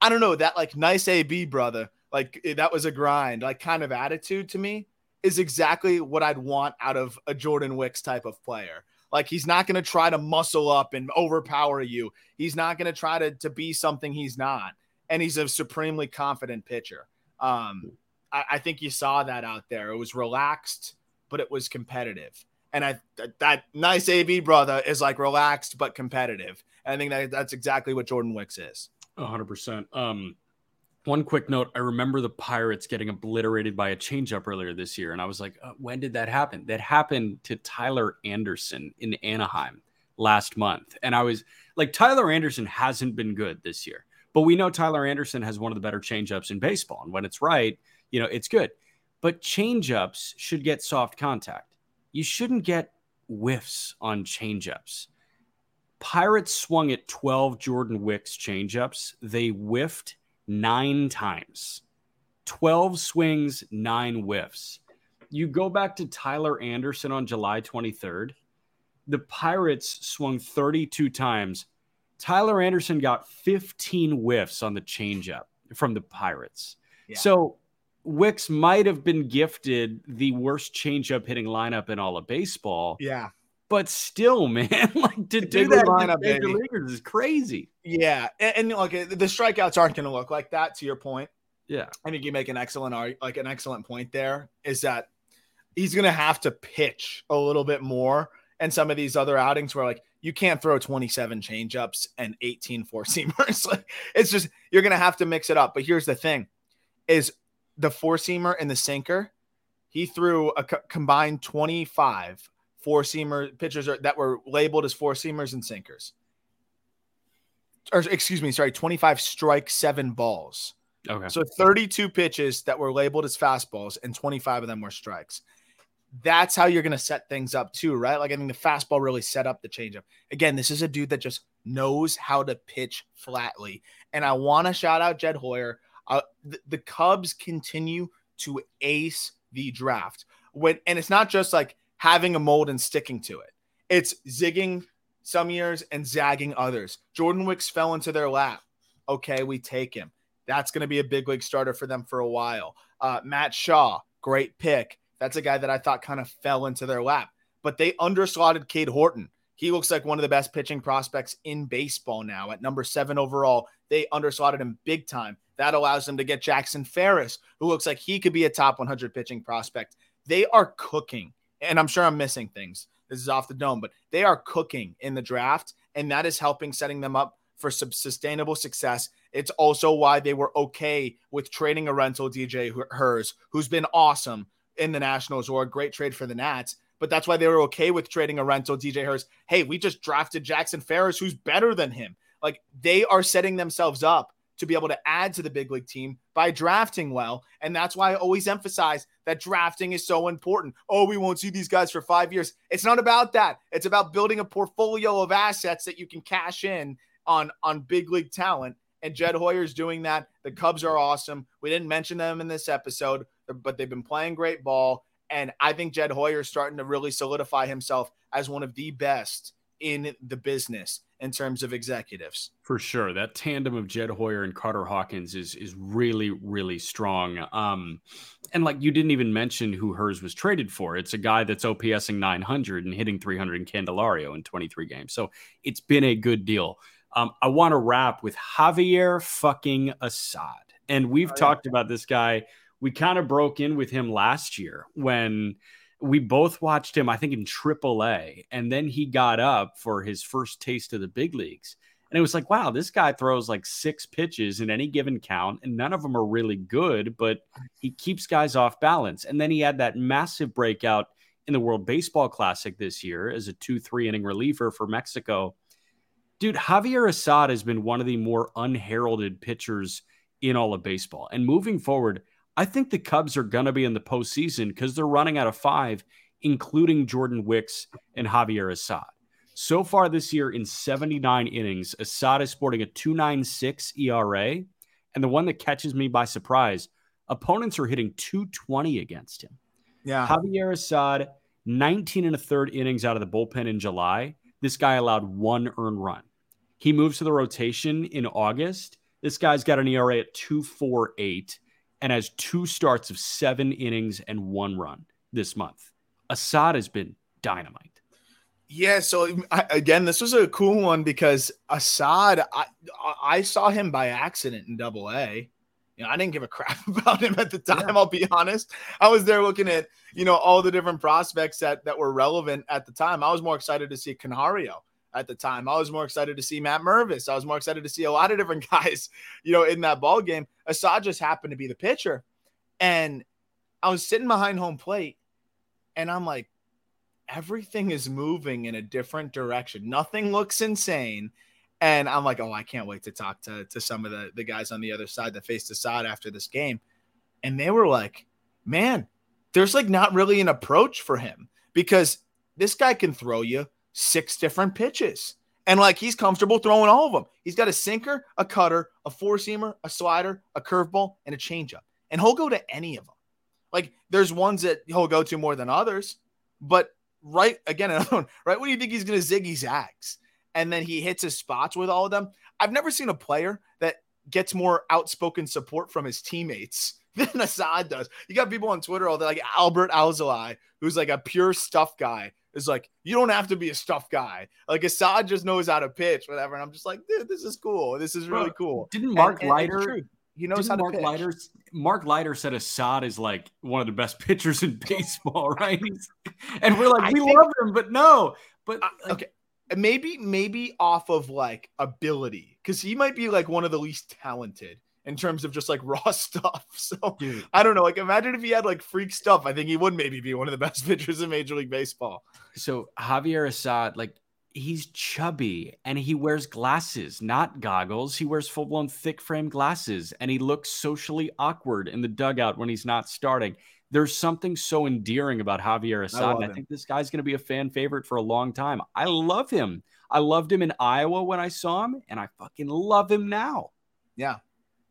I don't know that like nice AB brother like eh, that was a grind, like kind of attitude to me is exactly what I'd want out of a Jordan Wicks type of player. Like he's not going to try to muscle up and overpower you. He's not going to try to to be something he's not. And he's a supremely confident pitcher. Um, I, I think you saw that out there. It was relaxed, but it was competitive. And I that, that nice AB brother is like relaxed but competitive. And I think that that's exactly what Jordan Wicks is. hundred percent. Um, one quick note I remember the Pirates getting obliterated by a changeup earlier this year. And I was like, uh, when did that happen? That happened to Tyler Anderson in Anaheim last month. And I was like, Tyler Anderson hasn't been good this year, but we know Tyler Anderson has one of the better changeups in baseball. And when it's right, you know, it's good. But changeups should get soft contact. You shouldn't get whiffs on changeups. Pirates swung at 12 Jordan Wicks changeups. They whiffed nine times, 12 swings, nine whiffs. You go back to Tyler Anderson on July 23rd. The Pirates swung 32 times. Tyler Anderson got 15 whiffs on the changeup from the Pirates. Yeah. So Wicks might have been gifted the worst changeup hitting lineup in all of baseball. Yeah but still, <laughs> man, like to do that lineup, major leaguers is crazy. Yeah, and, and look, eh, the strikeouts aren't going to look like that. To your point, yeah, I think you make an excellent like an excellent point. There is that he's going to have to pitch a little bit more, and some of these other outings where like you can't throw 27 changeups and 18 four seamers. <laughs> like it's just you're going to have to mix it up. But here's the thing: is the four seamer and the sinker. He threw a co- combined 25 four seamer pitchers are, that were labeled as four seamers and sinkers. Or excuse me, sorry, 25 strike, seven balls. Okay. So 32 pitches that were labeled as fastballs and 25 of them were strikes. That's how you're going to set things up too, right? Like I think the fastball really set up the changeup. Again, this is a dude that just knows how to pitch flatly. And I want to shout out Jed Hoyer. Uh, the, the Cubs continue to ace the draft. When and it's not just like having a mold and sticking to it. It's zigging some years and zagging others. Jordan Wicks fell into their lap. Okay, we take him. That's going to be a big league starter for them for a while. Uh, Matt Shaw, great pick. That's a guy that I thought kind of fell into their lap, but they underslotted Cade Horton. He looks like one of the best pitching prospects in baseball now at number seven overall. They underslotted him big time. That allows them to get Jackson Ferris, who looks like he could be a top 100 pitching prospect. They are cooking and I'm sure I'm missing things. This is off the dome, but they are cooking in the draft, and that is helping setting them up for some sustainable success. It's also why they were okay with trading a rental DJ Herz, who's been awesome in the Nationals or a great trade for the Nats. But that's why they were okay with trading a rental DJ Herz. Hey, we just drafted Jackson Ferris, who's better than him. Like they are setting themselves up to be able to add to the big league team by drafting well. And that's why I always emphasize that drafting is so important. Oh, we won't see these guys for five years. It's not about that. It's about building a portfolio of assets that you can cash in on on big league talent and Jed Hoyer's doing that. The Cubs are awesome. We didn't mention them in this episode, but they've been playing great ball. And I think Jed Hoyer is starting to really solidify himself as one of the best in the business in terms of executives. For sure. That tandem of Jed Hoyer and Carter Hawkins is is really, really strong. Um, and like you didn't even mention who Herz was traded for. It's a guy that's OPSing 900 and hitting 300 in Candelario in 23 games. So it's been a good deal. Um, I want to wrap with Javier fucking Assad. And we've oh, talked yeah. about this guy. We kind of broke in with him last year when we both watched him, I think, in AAA, and then he got up for his first taste of the big leagues. And it was like, wow, this guy throws like six pitches in any given count, and none of them are really good, but he keeps guys off balance. And then he had that massive breakout in the World Baseball Classic this year as a 2 3 inning reliever for Mexico. Dude, Javier Assad has been one of the more unheralded pitchers in all of baseball. And moving forward, I think the Cubs are going to be in the postseason because they're running out of five, including Jordan Wicks and Javier Assad. So far this year, in 79 innings, Assad is sporting a 296 ERA. And the one that catches me by surprise, opponents are hitting 220 against him. Yeah. Javier Assad, 19 and a third innings out of the bullpen in July. This guy allowed one earned run. He moves to the rotation in August. This guy's got an ERA at 248 and has two starts of seven innings and one run this month. Assad has been dynamite. Yeah, so I, again, this was a cool one because Assad, I I saw him by accident in Double A. You know, I didn't give a crap <laughs> about him at the time. Yeah. I'll be honest. I was there looking at you know all the different prospects that that were relevant at the time. I was more excited to see Canario at the time. I was more excited to see Matt Mervis. I was more excited to see a lot of different <laughs> guys, you know, in that ball game. Assad just happened to be the pitcher. And I was sitting behind home plate and I'm like, everything is moving in a different direction. Nothing looks insane. And I'm like, oh, I can't wait to talk to, to some of the, the guys on the other side that faced Assad after this game. And they were like, man, there's like not really an approach for him because this guy can throw you six different pitches. And like he's comfortable throwing all of them. He's got a sinker, a cutter, a four seamer, a slider, a curveball, and a changeup. And he'll go to any of them. Like there's ones that he'll go to more than others, but right again, <laughs> right when you think he's gonna ziggy zags, and then he hits his spots with all of them. I've never seen a player that gets more outspoken support from his teammates <laughs> than Assad does. You got people on Twitter all day, like Adbert Alzolay, who's like a pure stuff guy is like, you don't have to be a stuff guy. Like Assad just knows how to pitch, whatever. And I'm just like, dude, this is cool. This is really cool. Didn't Mark and, Leiter? And he knows how to Mark pitch. Leiter, Mark Leiter said Assad is like one of the best <laughs> pitchers in baseball, right? <laughs> and we're like, I we think, love him, but no. But uh, like, okay, maybe maybe off of like ability, because he might be like one of the least talented in terms of just like raw <laughs> stuff. So Dude. I don't know. Like imagine if he had like freak stuff. I think he would maybe be one of the <laughs> best pitchers in Major League Baseball. So Javier Assad, like he's chubby and he wears glasses, not goggles. He wears full blown thick frame glasses and he looks socially awkward in the dugout when he's not starting. There's something so endearing about Javier Assad. I, I think this guy's going to be a fan favorite for a long time. I love him. I loved him in Iowa when I saw him, and I fucking love him now. Yeah,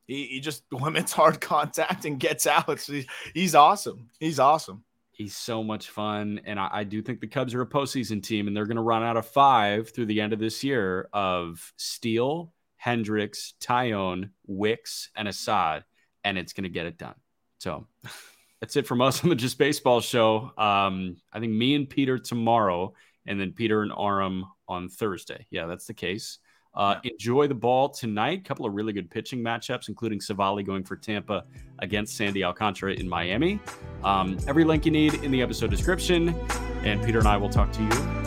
he, he just <laughs> limits hard contact and gets out. So he's, he's awesome. He's awesome. He's so much fun. And I, I do think the Cubs are a postseason team, and they're going to run out of five through the end of this year of Steele, Hendricks, Taillon, Wicks, and Assad, and it's going to get it done. So <laughs> that's it from us on the Just Baseball show. Um, I think me and Peter tomorrow, and then Peter and Aram on Thursday. Yeah, that's the case. Uh, enjoy the ball tonight. A couple of really good pitching matchups, including Civale going for Tampa against Sandy Alcantara in Miami. Um, every link you need in the episode description. And Peter and I will talk to you